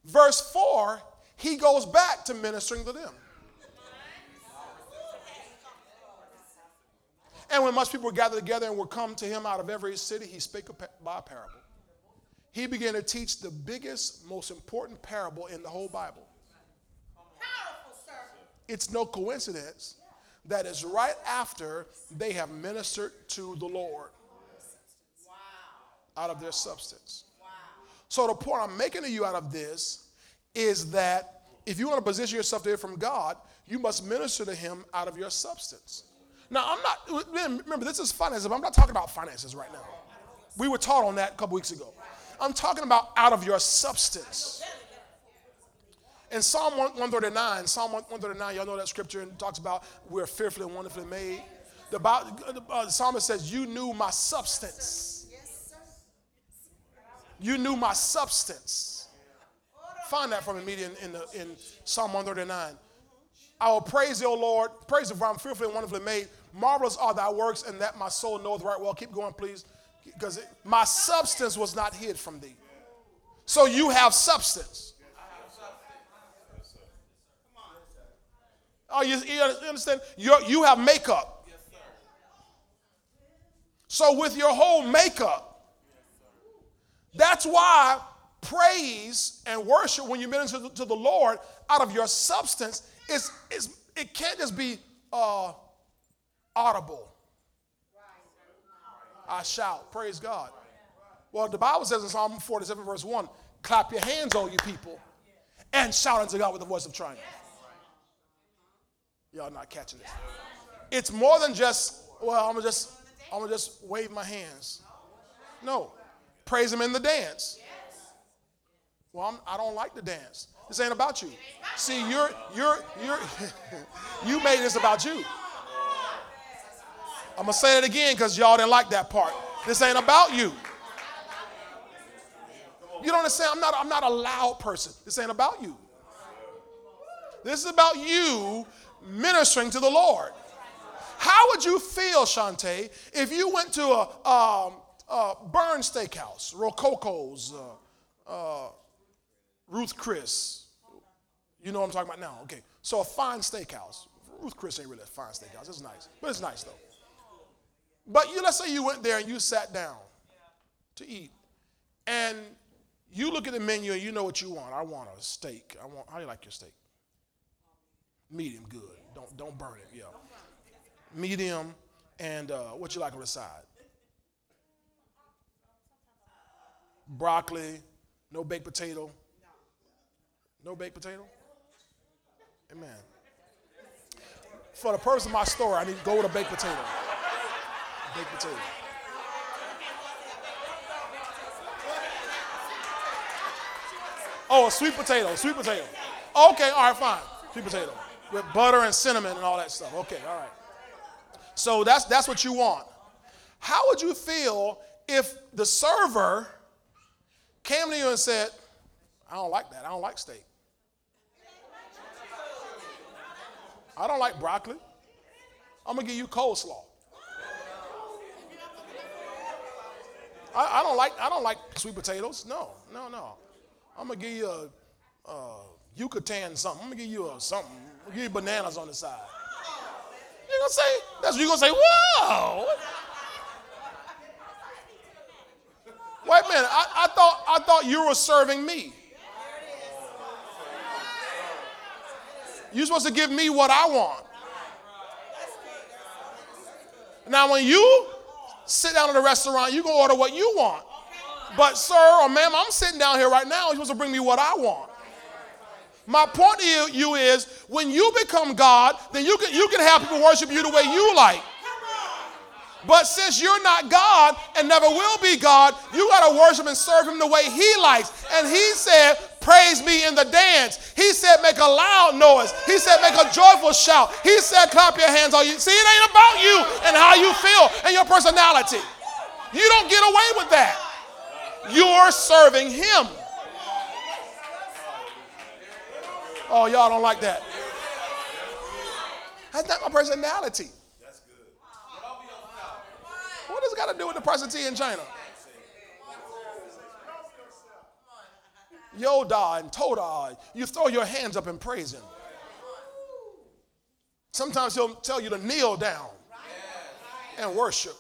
Verse 4, he goes back to ministering to them. And when much people were gathered together and were come to him out of every city, he spake by a parable. He began to teach the biggest, most important parable in the whole Bible. It's no coincidence that is right after they have ministered to the Lord out of their substance. So the point I'm making to you out of this is that if you want to position yourself to hear from God, you must minister to Him out of your substance. Now, I'm not, remember, this is finances, but I'm not talking about finances right now. We were taught on that a couple weeks ago. I'm talking about out of your substance. In Psalm 139, Psalm 139, y'all know that scripture and talks about we're fearfully and wonderfully made. The, Bible, uh, the psalmist says, You knew my substance. You knew my substance. Find that for me in, in, the, in Psalm 139. I will praise thee, O Lord. Praise thee, for I'm fearfully and wonderfully made. Marvelous are thy works, and that my soul knoweth right well. Keep going, please. Because my substance was not hid from thee. So you have substance. Oh, you, you understand? You're, you have makeup. So with your whole makeup, that's why praise and worship, when you minister to, the Lord out of your substance, is, is it can't just be uh, audible. I shout, praise God. Well, the Bible says in Psalm 47, verse 1, clap your hands, all you people, and shout unto God with the voice of triumph. Y'all not catching this. It's more than just, well, I'm gonna just, I'm gonna just wave my hands. No, praise him in the dance. Well, I'm, I don't like to dance. This ain't about you. See, you're you're you're you made this about you. I'm gonna say it again because y'all didn't like that part. This ain't about you. You don't understand? I'm not I'm not a loud person. This ain't about you. This is about you ministering to the Lord. How would you feel, Shantae, if you went to a, um, a Bern Steakhouse, Rococo's, uh, uh, Ruth Chris? You know what I'm talking about now? Okay. So a fine steakhouse. Ruth Chris ain't really a fine steakhouse. It's nice, but it's nice though. But you, let's say you went there and you sat down to eat, and you look at the menu and you know what you want. I want a steak. I want. How do you like your steak? Medium, good. Don't don't burn it. Yeah. Medium, and uh, what you like on the side? Broccoli, no baked potato. No baked potato. Amen. For the purpose of my story, I need to go with a baked potato. Baked potato. Oh, a sweet potato, sweet potato. Okay, all right, fine. Sweet potato. With butter and cinnamon and all that stuff. Okay, all right. So that's that's what you want. How would you feel if the server came to you and said, I don't like that. I don't like steak. I don't like broccoli. I'm gonna give you coleslaw. I, I don't like I don't like sweet potatoes. No, no, no. I'm gonna give you a, a Yucatan something. I'm gonna give you a something. Give you bananas on the side. You're gonna say that's what you're gonna say. Whoa! Wait a minute. I, I thought I thought you were serving me. You're supposed to give me what I want. Now, when you sit down at a restaurant, you can order what you want. But, sir or ma'am, I'm sitting down here right now. You're supposed to bring me what I want. My point to you is when you become God, then you can, you can have people worship you the way you like. But since you're not God and never will be God, you got to worship and serve Him the way He likes. And He said, Praise me in the dance. He said, Make a loud noise. He said, Make a joyful shout. He said, Clap your hands. All you see, it ain't about you and how you feel and your personality. You don't get away with that. You're serving Him. Oh, y'all don't like that. That's not my personality. What does it got to do with the price of tea in China? Yadah and Todah, you throw your hands up and praise him. Sometimes he'll tell you to kneel down. and worship.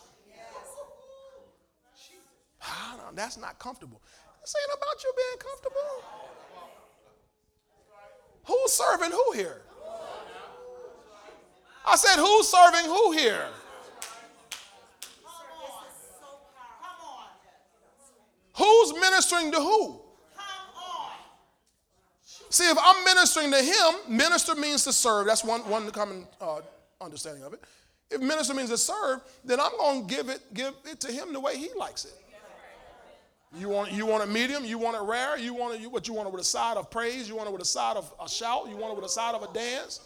No, that's not comfortable. This ain't about you being comfortable. Who's serving who here? I said, who's serving who here? Who's ministering to who? Come on. See, if I'm ministering to him, minister means to serve. That's one, one common uh, understanding of it. If minister means to serve, then I'm going to give it, give it to him the way he likes it. You want, you want a medium, you want it rare, you want it, what you want it with a side of praise, you want it with a side of a shout, you want it with a side of a dance.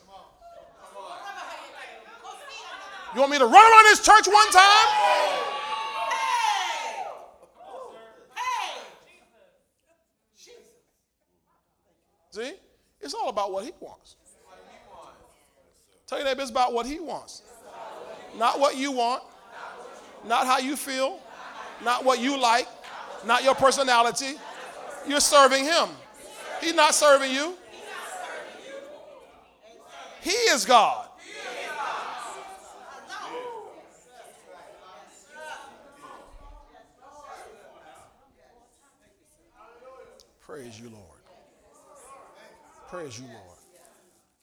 You want me to run around this church one time? See? It's all about what he wants. Tell you that it's about what he wants. Not what you want, not how you feel, not what you like, not your personality. You're serving him. He's not serving you. He is God. Praise you, Lord. Praise you, Lord.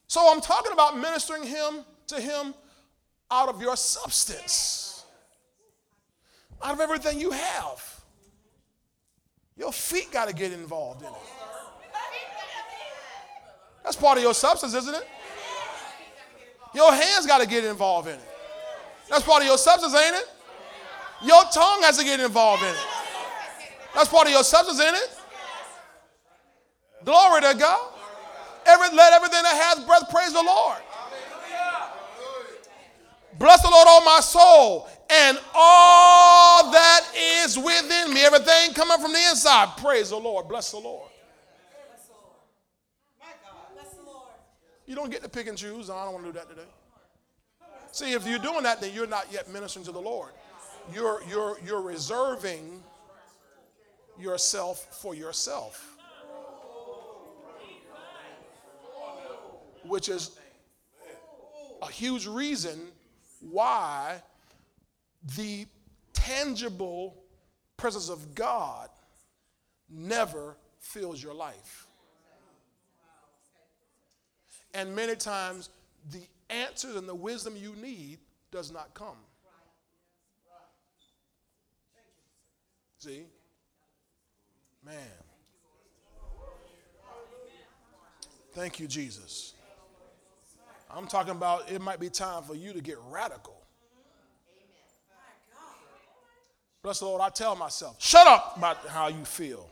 So I'm talking about ministering him to him out of your substance, out of everything you have. Your feet got to get involved in it. That's part of your substance, isn't it? Your hands got to get involved in it. That's part of your substance, ain't it? Your tongue has to get involved in it. That's part of your substance, ain't it? Glory to God. Every, let everything that has breath praise the Lord. Bless the Lord, all my soul, and all that is within me. Everything coming from the inside. Praise the Lord. Bless the Lord. You don't get to pick and choose. I don't want to do that today. See, if you're doing that, then you're not yet ministering to the Lord. You're, you're, you're reserving yourself for yourself. Which is a huge reason why the tangible presence of God never fills your life. And many times, the answers and the wisdom you need does not come. See? Man. Thank you, Jesus. I'm talking about it might be time for you to get radical. Bless the Lord, I tell myself, shut up about how you feel.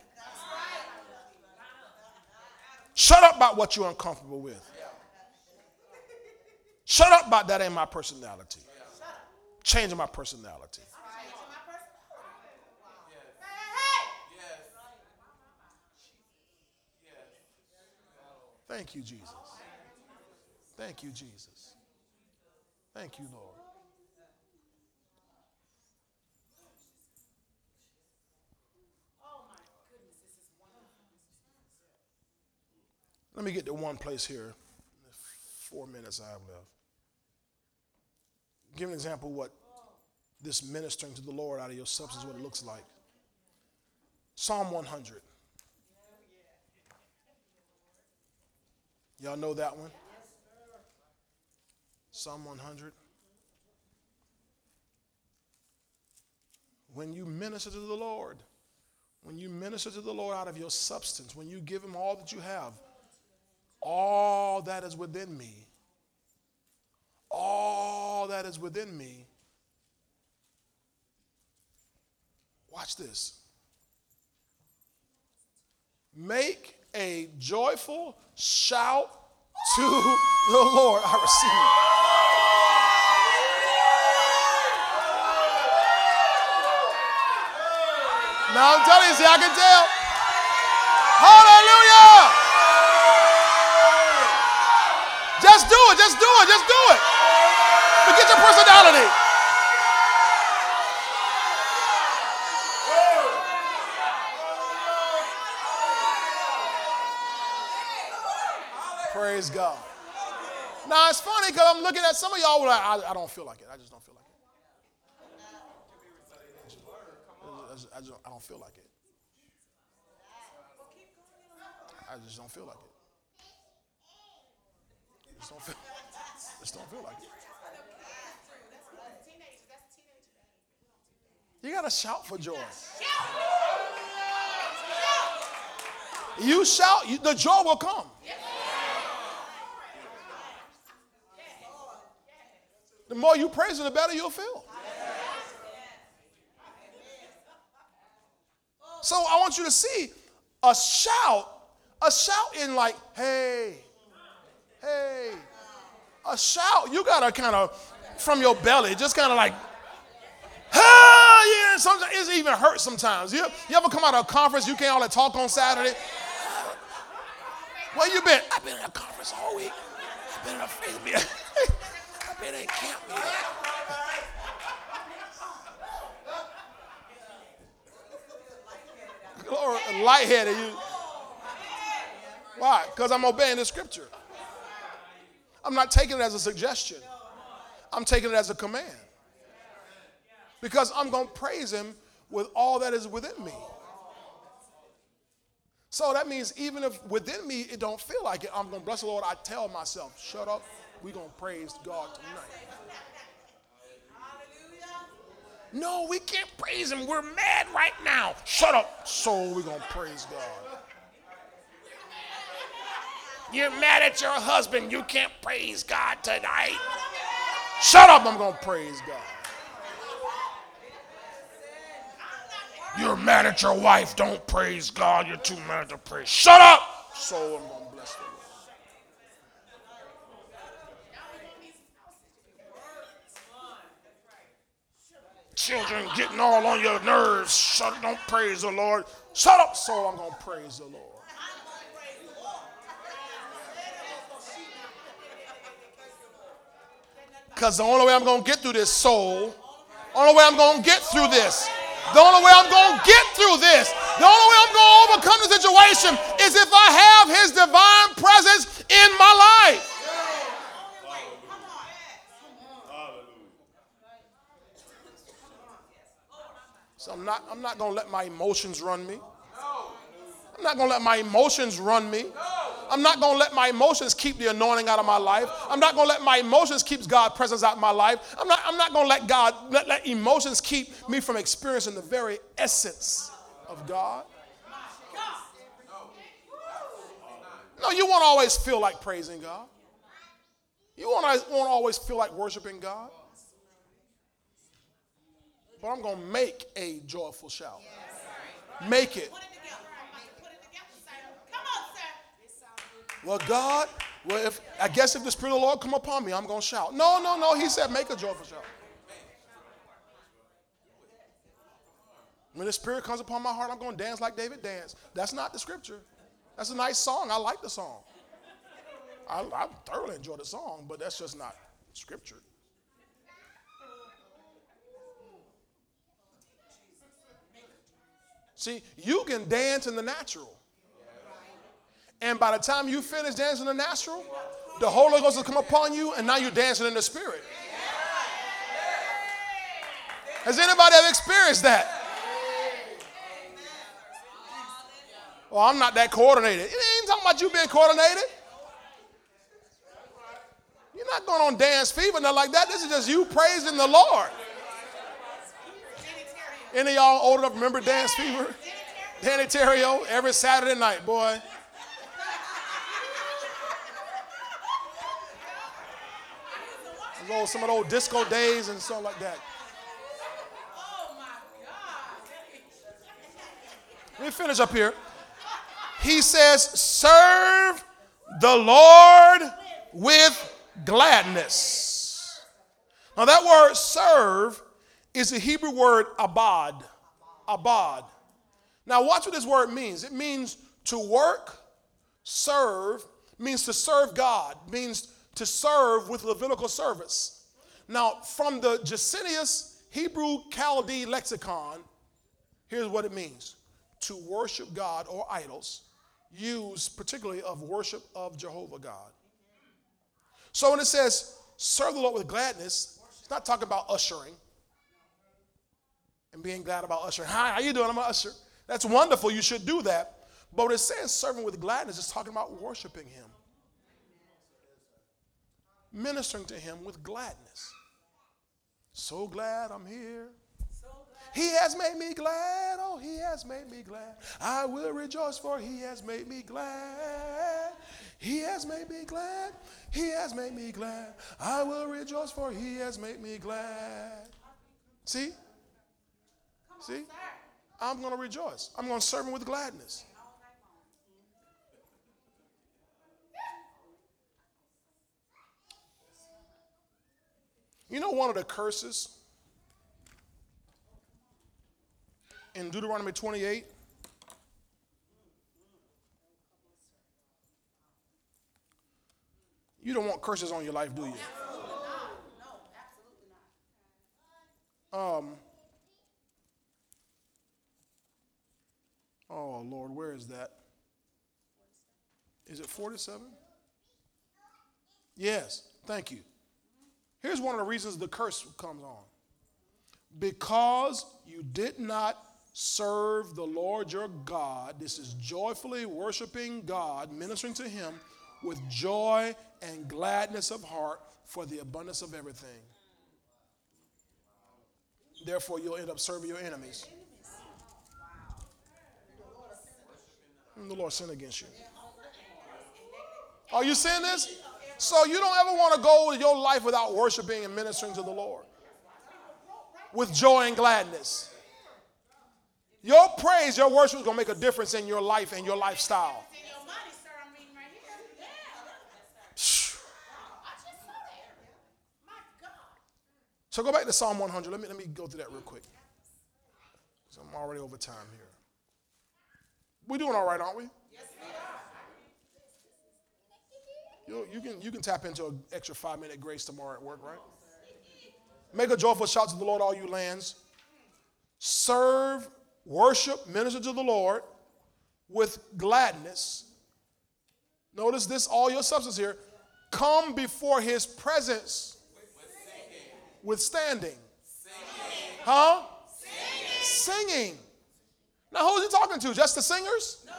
Shut up about what you're uncomfortable with. Shut up about that ain't my personality. Changing my personality. Thank you, Jesus. Thank you, Jesus. Thank you, Lord. Let me get to one place here. Four minutes I have left. Give an example what this ministering to the Lord out of your substance, what it looks like. Psalm 100. Y'all know that one? Psalm 100. When you minister to the Lord, when you minister to the Lord out of your substance, when you give Him all that you have, all that is within me, all that is within me, watch this. Make a joyful shout to the Lord. I receive. Now I'm telling you, see, I can tell. Hallelujah. Just do it, just do it, just do it. Forget your personality. Praise God. Now it's funny because I'm looking at some of y'all like, I, I don't feel like it. I just don't feel like it. I, just, I, I don't feel like it. I just don't feel like it. Just don't feel, just don't feel like it. You gotta shout for joy. You shout, the joy will come. The more you praise it, the better you'll feel. So I want you to see a shout, a shout in like, hey, hey, a shout. You gotta kind of from your belly, just kind of like, ah, yeah. Sometimes it even hurts sometimes. You, you ever come out of a conference you can't all that talk on Saturday? Where you been? I've been in a conference all week. I've been in a faith been in camp meeting. Glory, lightheaded. You. Why? Because I'm obeying the scripture. I'm not taking it as a suggestion. I'm taking it as a command. Because I'm going to praise him with all that is within me. So that means even if within me it don't feel like it, I'm going to bless the Lord. I tell myself, shut up. We're going to praise God tonight. Hallelujah. No, we can't praise him. We're mad right now. Shut up. So we're going to praise God. You're mad at your husband. You can't praise God tonight. Shut up. I'm going to praise God. You're mad at your wife. Don't praise God. You're too mad to praise. Shut up. So I'm going to bless the Lord. Children getting all on your nerves. Shut up, Don't praise the Lord. Shut up, soul. I'm going to praise the Lord. Because the only way I'm going to get through this soul, The only way I'm going to get through this, the only way I'm going to get through this, the only way I'm going to overcome the situation is if I have His divine presence in my life. So I'm not, I'm not going to let my emotions run me. I'm not going to let my emotions run me. I'm not going to let my emotions keep the anointing out of my life. I'm not going to let my emotions keep God's presence out of my life. I'm not, I'm not going to let God, let, let emotions keep me from experiencing the very essence of God. No, you won't always feel like praising God. You won't, won't always feel like worshiping God. But I'm going to make a joyful shout. Make it. Well, God, well, if I guess if the Spirit of the Lord come upon me, I'm going to shout. No, no, no. He said, make a joyful shout. When the Spirit comes upon my heart, I'm going to dance like David danced. That's not the scripture. That's a nice song. I like the song. I, I thoroughly enjoy the song, but that's just not scripture. See, you can dance in the natural. And by the time you finish dancing in the natural, the Holy Ghost will come upon you, and now you're dancing in the Spirit. Has anybody ever experienced that? Well, I'm not that coordinated. It ain't talking about you being coordinated. You're not going on dance fever, nothing like that. This is just you praising the Lord. Any of y'all old enough remember dance fever? Deney Terrio every Saturday night, boy. Those, some of those disco days and stuff like that. Let me finish up here. He says, Serve the Lord with gladness. Now, that word serve is the Hebrew word abad. Abad. Now, watch what this word means. It means to work, serve, means to serve God, means to serve with Levitical service. Now, from the Gesenius Hebrew Chaldee lexicon, here's what it means to worship God or idols, used particularly of worship of Jehovah God. So when it says serve the Lord with gladness, it's not talking about ushering. And being glad about ushering. Hi, how you doing? I'm an usher. That's wonderful. You should do that. But when it says serving with gladness, it's talking about worshiping him. Ministering to him with gladness. So glad I'm here. He has made me glad. Oh, he has made me glad. I will rejoice for he has made me glad. He has made me glad. He has made me glad. I will rejoice for he has made me glad. See? See? I'm going to rejoice. I'm going to serve him with gladness. You know, one of the curses in Deuteronomy 28? You don't want curses on your life, do you? Um, oh, Lord, where is that? Is it 47? Yes, thank you. Here's one of the reasons the curse comes on. Because you did not serve the Lord your God, this is joyfully worshiping God, ministering to Him with joy and gladness of heart for the abundance of everything. Therefore, you'll end up serving your enemies. Mm, the Lord sin against you. Are you seeing this? So you don't ever want to go your life without worshiping and ministering to the Lord with joy and gladness. Your praise, your worship is going to make a difference in your life and your lifestyle. So go back to Psalm 100. Let me, let me go through that real quick. So I'm already over time here. We're doing all right, aren't we? Yes, we are. You, you, can, you can tap into an extra five minute grace tomorrow at work, right? Make a joyful shout to the Lord, all you lands. Serve, worship, minister to the Lord with gladness. Notice this, all your substance here. Come before his presence with standing. Singing. Huh? Singing. Singing. Now, who's he talking to? Just the singers? No.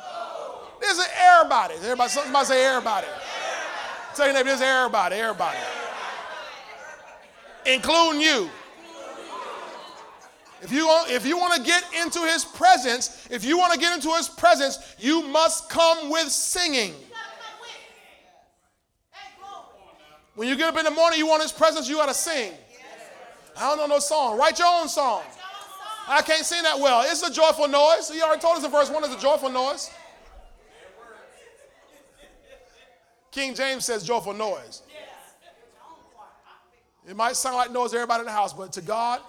This is everybody. Everybody, somebody say everybody. everybody. Tell your neighbor, this is everybody, everybody. Including you. If you, want, if you want to get into his presence, if you want to get into his presence, you must come with singing. When you get up in the morning, you want his presence, you got to sing. I don't know no song. Write your own song. I can't sing that well. It's a joyful noise. He already told us in verse 1 it's a joyful noise. King James says joyful noise. It might sound like noise to everybody in the house, but to God,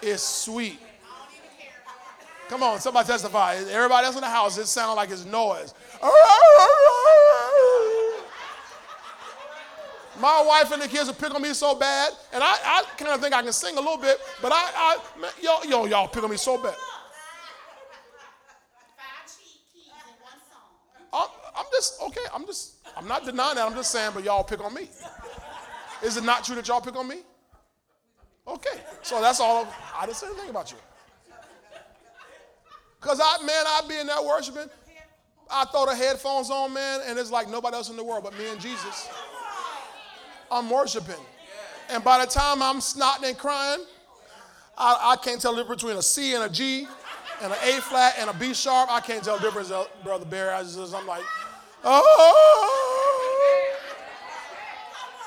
it's sweet. Come on, somebody testify. Everybody else in the house, it sounds like it's noise. My wife and the kids will pick on me so bad, and I, I kind of think I can sing a little bit, but I, I yo, yo, y'all pick on me so bad. I'm, I'm just okay. I'm just. I'm not denying that. I'm just saying, but y'all pick on me. Is it not true that y'all pick on me? Okay, so that's all. I didn't say anything about you. Cause I, man, I be in there worshiping. I throw the headphones on, man, and it's like nobody else in the world but me and Jesus. I'm worshiping. And by the time I'm snotting and crying, I, I can't tell the difference between a C and a G and an A flat and a B sharp. I can't tell the difference, uh, Brother Barry. I just, I'm like, oh,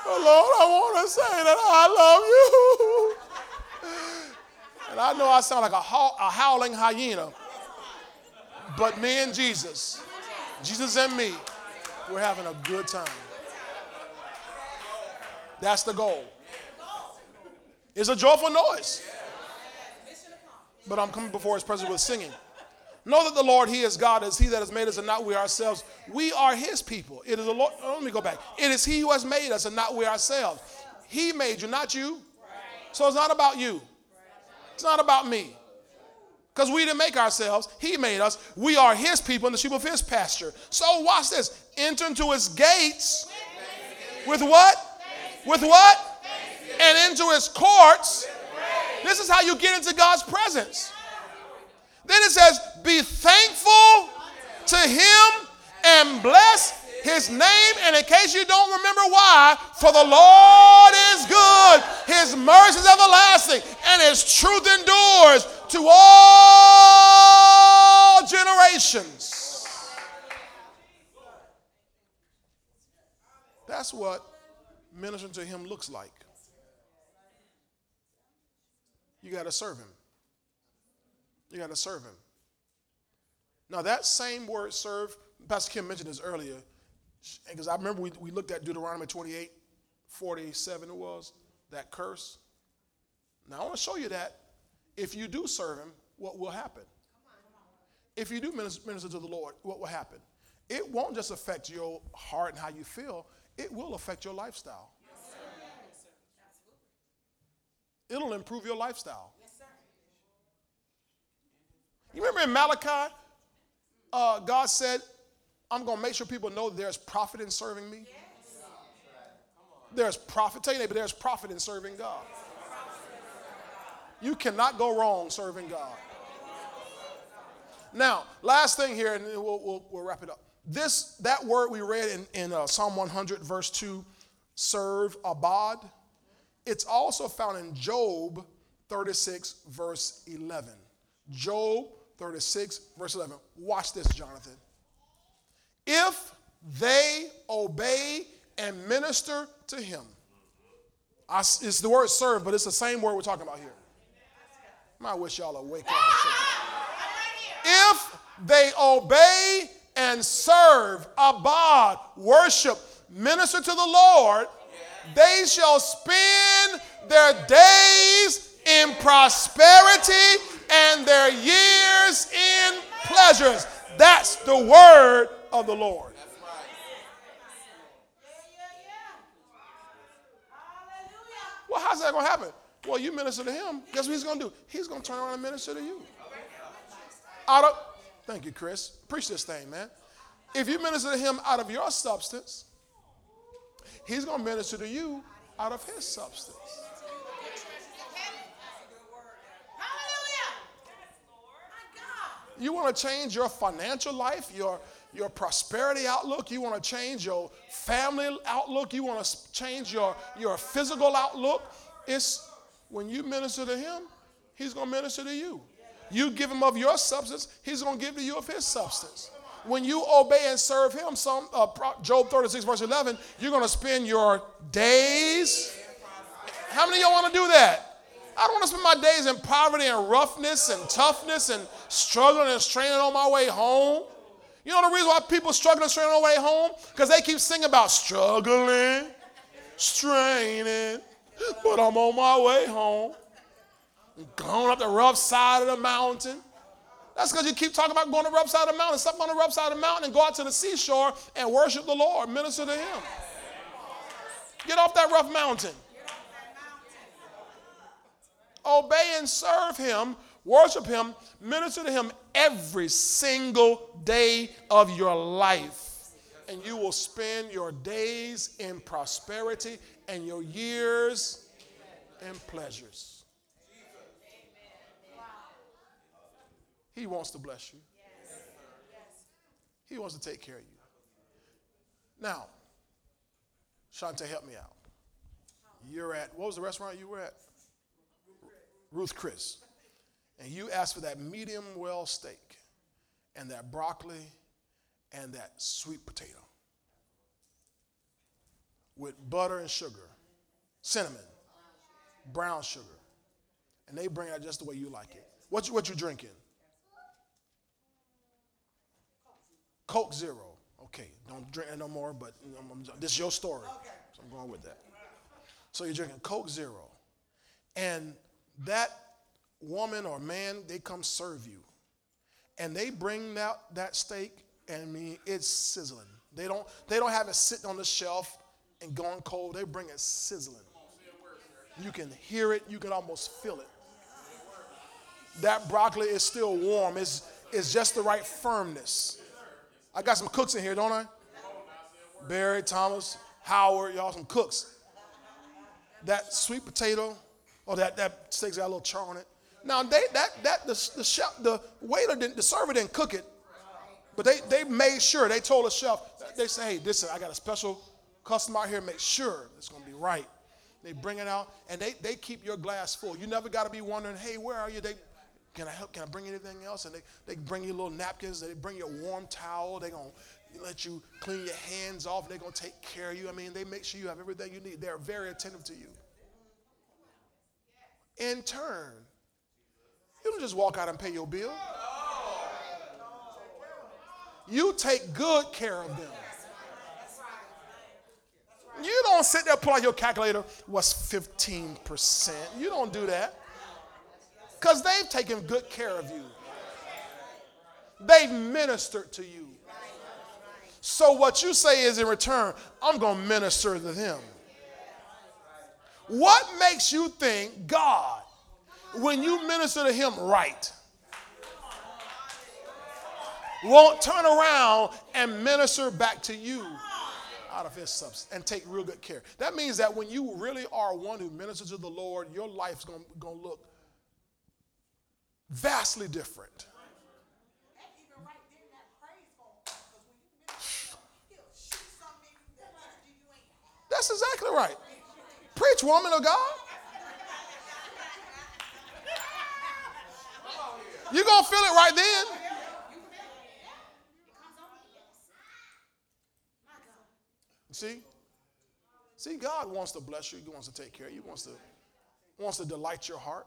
Lord, I want to say that I love you. And I know I sound like a, a howling hyena, but me and Jesus, Jesus and me, we're having a good time. That's the goal. It's a joyful noise. But I'm coming before his presence with singing. Know that the Lord, He is God, is He that has made us and not we ourselves. We are His people. It is the Lord. Oh, let me go back. It is He who has made us and not we ourselves. He made you, not you. So it's not about you. It's not about me. Because we didn't make ourselves. He made us. We are His people and the sheep of His pasture. So watch this. Enter into His gates with what? With what? And into his courts. This is how you get into God's presence. Then it says, Be thankful to him and bless his name. And in case you don't remember why, for the Lord is good, his mercy is everlasting, and his truth endures to all generations. That's what ministering to him looks like. You got to serve him. You got to serve him. Now, that same word serve, Pastor Kim mentioned this earlier, because I remember we, we looked at Deuteronomy 28, 47 it was, that curse. Now, I want to show you that if you do serve him, what will happen? If you do minister, minister to the Lord, what will happen? It won't just affect your heart and how you feel, it will affect your lifestyle. Yes, sir. It'll improve your lifestyle. Yes, sir. You remember in Malachi, uh, God said, I'm going to make sure people know there's profit in serving me. Yes. There's profit. Tell your neighbor, there's profit in serving God. You cannot go wrong serving God. Now, last thing here, and we'll, we'll, we'll wrap it up. This that word we read in, in uh, Psalm 100, verse 2, serve, abad. It's also found in Job 36, verse 11. Job 36, verse 11. Watch this, Jonathan. If they obey and minister to him, I, it's the word serve, but it's the same word we're talking about here. I wish y'all would wake up. If they obey and serve, abad, worship, minister to the Lord, they shall spend their days in prosperity and their years in pleasures. That's the word of the Lord. Well, how's that going to happen? Well, you minister to him. Guess what he's going to do? He's going to turn around and minister to you. Out of, thank you, Chris. Preach this thing, man. If you minister to him out of your substance, he's going to minister to you out of his substance. Hallelujah. You want to change your financial life, your, your prosperity outlook. You want to change your family outlook. You want to change your, your physical outlook. It's when you minister to him, he's going to minister to you. You give him of your substance, he's going to give to you of his substance. When you obey and serve him, some, uh, Job 36, verse 11, you're going to spend your days. How many of y'all want to do that? I don't want to spend my days in poverty and roughness and toughness and struggling and straining on my way home. You know the reason why people struggling and straining on their way home? Because they keep singing about struggling, straining, but I'm on my way home. Going up the rough side of the mountain. That's because you keep talking about going to the rough side of the mountain. Stop on the rough side of the mountain and go out to the seashore and worship the Lord, minister to Him. Get off that rough mountain. Obey and serve Him, worship Him, minister to Him every single day of your life. And you will spend your days in prosperity and your years in pleasures. He wants to bless you. He wants to take care of you. Now, Shante, help me out. You're at, what was the restaurant you were at? Ruth Chris. And you asked for that medium well steak and that broccoli and that sweet potato with butter and sugar, cinnamon, brown sugar. And they bring it just the way you like it. What you, what you drinking? Coke Zero. Okay, don't drink it no more, but this is your story. So I'm going with that. So you're drinking Coke Zero. And that woman or man, they come serve you. And they bring out that steak, and I mean, it's sizzling. They don't, they don't have it sitting on the shelf and going cold. They bring it sizzling. You can hear it, you can almost feel it. That broccoli is still warm. It's, it's just the right firmness. I got some cooks in here, don't I? Barry, Thomas, Howard, y'all some cooks. That sweet potato, or that, that steak's got a little char on it. Now they that that the the, chef, the waiter didn't the server didn't cook it, but they they made sure they told the chef they say hey listen I got a special customer out here make sure it's gonna be right. They bring it out and they they keep your glass full. You never got to be wondering hey where are you they. Can I help? Can I bring anything else? And they, they bring you little napkins. They bring you a warm towel. They're going to let you clean your hands off. They're going to take care of you. I mean, they make sure you have everything you need. They're very attentive to you. In turn, you don't just walk out and pay your bill. You take good care of them. You don't sit there pull out your calculator. What's 15%? You don't do that. Because they've taken good care of you. They've ministered to you. So what you say is in return, I'm going to minister to them. What makes you think God, when you minister to him right, won't turn around and minister back to you out of his substance and take real good care? That means that when you really are one who ministers to the Lord, your life's going to look vastly different. That's exactly right. Preach, woman of God. You're going to feel it right then. See? See, God wants to bless you. He wants to take care of you. He wants to, wants to delight your heart.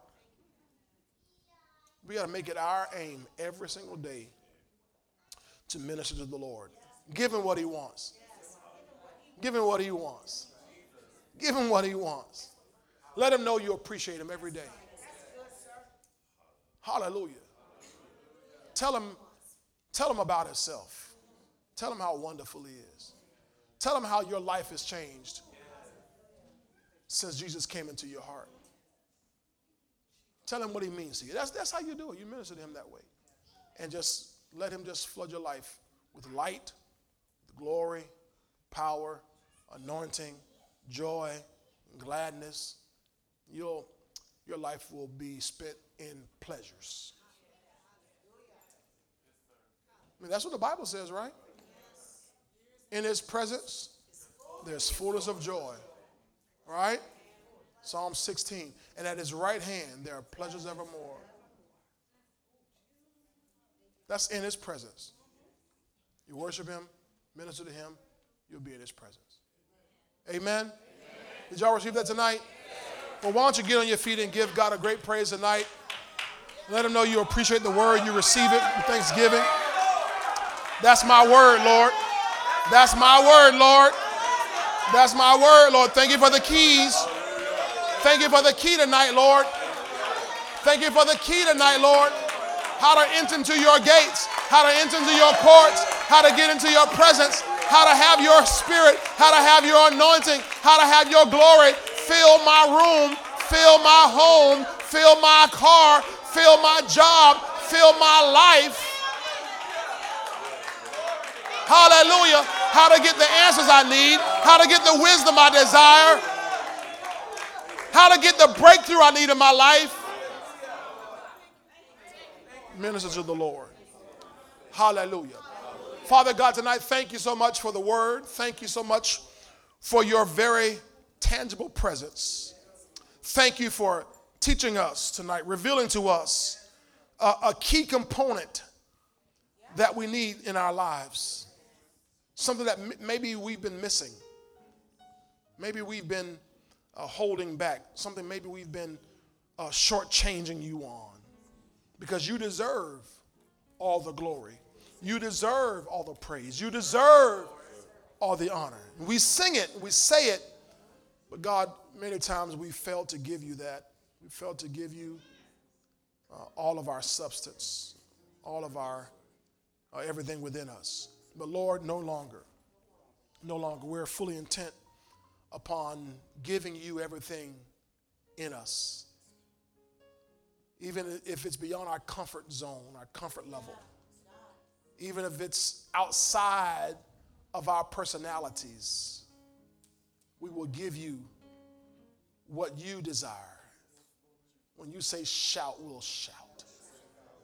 We got to make it our aim every single day to minister to the Lord. Give him what he wants. Give him what he wants. Give him what he wants. Let him know you appreciate him every day. Hallelujah. Tell him, tell him about himself. Tell him how wonderful he is. Tell him how your life has changed since Jesus came into your heart. Tell him what he means to you. That's, that's how you do it. You minister to him that way. And just let him just flood your life with light, glory, power, anointing, joy, gladness. You'll, your life will be spent in pleasures. I mean, that's what the Bible says, right? In his presence, there's fullness of joy. Right? Psalm 16. And at his right hand, there are pleasures evermore. That's in his presence. You worship him, minister to him, you'll be in his presence. Amen? Did y'all receive that tonight? Well, why don't you get on your feet and give God a great praise tonight? Let him know you appreciate the word, you receive it with thanksgiving. That's my word, Lord. That's my word, Lord. That's my word, Lord. Thank you for the keys. Thank you for the key tonight, Lord. Thank you for the key tonight, Lord. How to enter into your gates, how to enter into your courts, how to get into your presence, how to have your spirit, how to have your anointing, how to have your glory fill my room, fill my home, fill my car, fill my job, fill my life. Hallelujah. How to get the answers I need, how to get the wisdom I desire, how to get the breakthrough I need in my life. Minister to the Lord. Hallelujah. Father God, tonight, thank you so much for the word. Thank you so much for your very tangible presence. Thank you for teaching us tonight, revealing to us a, a key component that we need in our lives. Something that m- maybe we've been missing. Maybe we've been uh, holding back. Something maybe we've been uh, shortchanging you on. Because you deserve all the glory. You deserve all the praise. You deserve all the honor. We sing it, we say it, but God, many times we fail to give you that. We fail to give you uh, all of our substance, all of our uh, everything within us. But Lord, no longer, no longer. We're fully intent upon giving you everything in us, even if it's beyond our comfort zone, our comfort level, even if it's outside of our personalities. We will give you what you desire. When you say shout, we'll shout.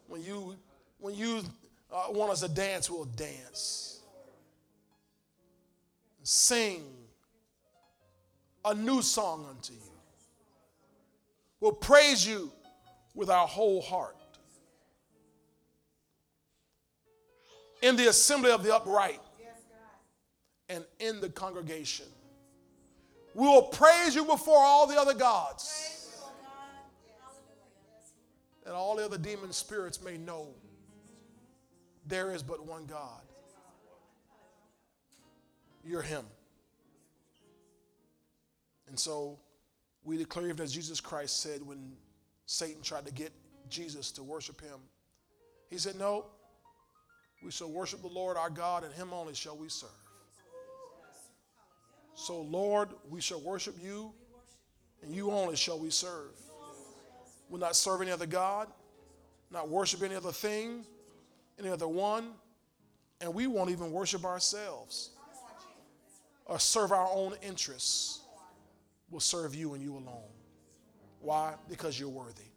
When you, when you uh, want us to dance, we'll dance. Sing a new song unto you. We'll praise you with our whole heart. In the assembly of the upright and in the congregation. We will praise you before all the other gods. And all the other demon spirits may know there is but one God. You're Him. And so we declare even as Jesus Christ said when Satan tried to get Jesus to worship Him, He said, No, we shall worship the Lord our God, and Him only shall we serve. So, Lord, we shall worship you, and you only shall we serve. We'll not serve any other God, not worship any other thing, any other one, and we won't even worship ourselves or serve our own interests. We'll serve you and you alone. Why? Because you're worthy,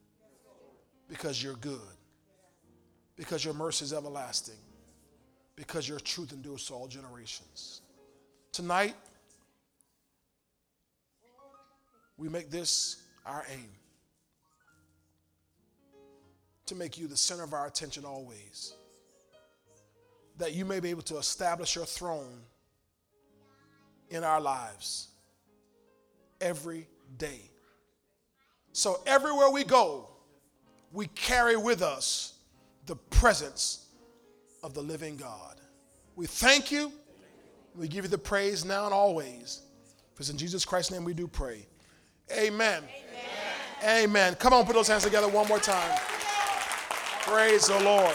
because you're good, because your mercy is everlasting, because your truth endures to all generations. Tonight, we make this our aim to make you the center of our attention always. That you may be able to establish your throne in our lives every day. So, everywhere we go, we carry with us the presence of the living God. We thank you. We give you the praise now and always. Because in Jesus Christ's name we do pray. Amen. Amen. Amen. Come on, put those hands together one more time. Praise the Lord.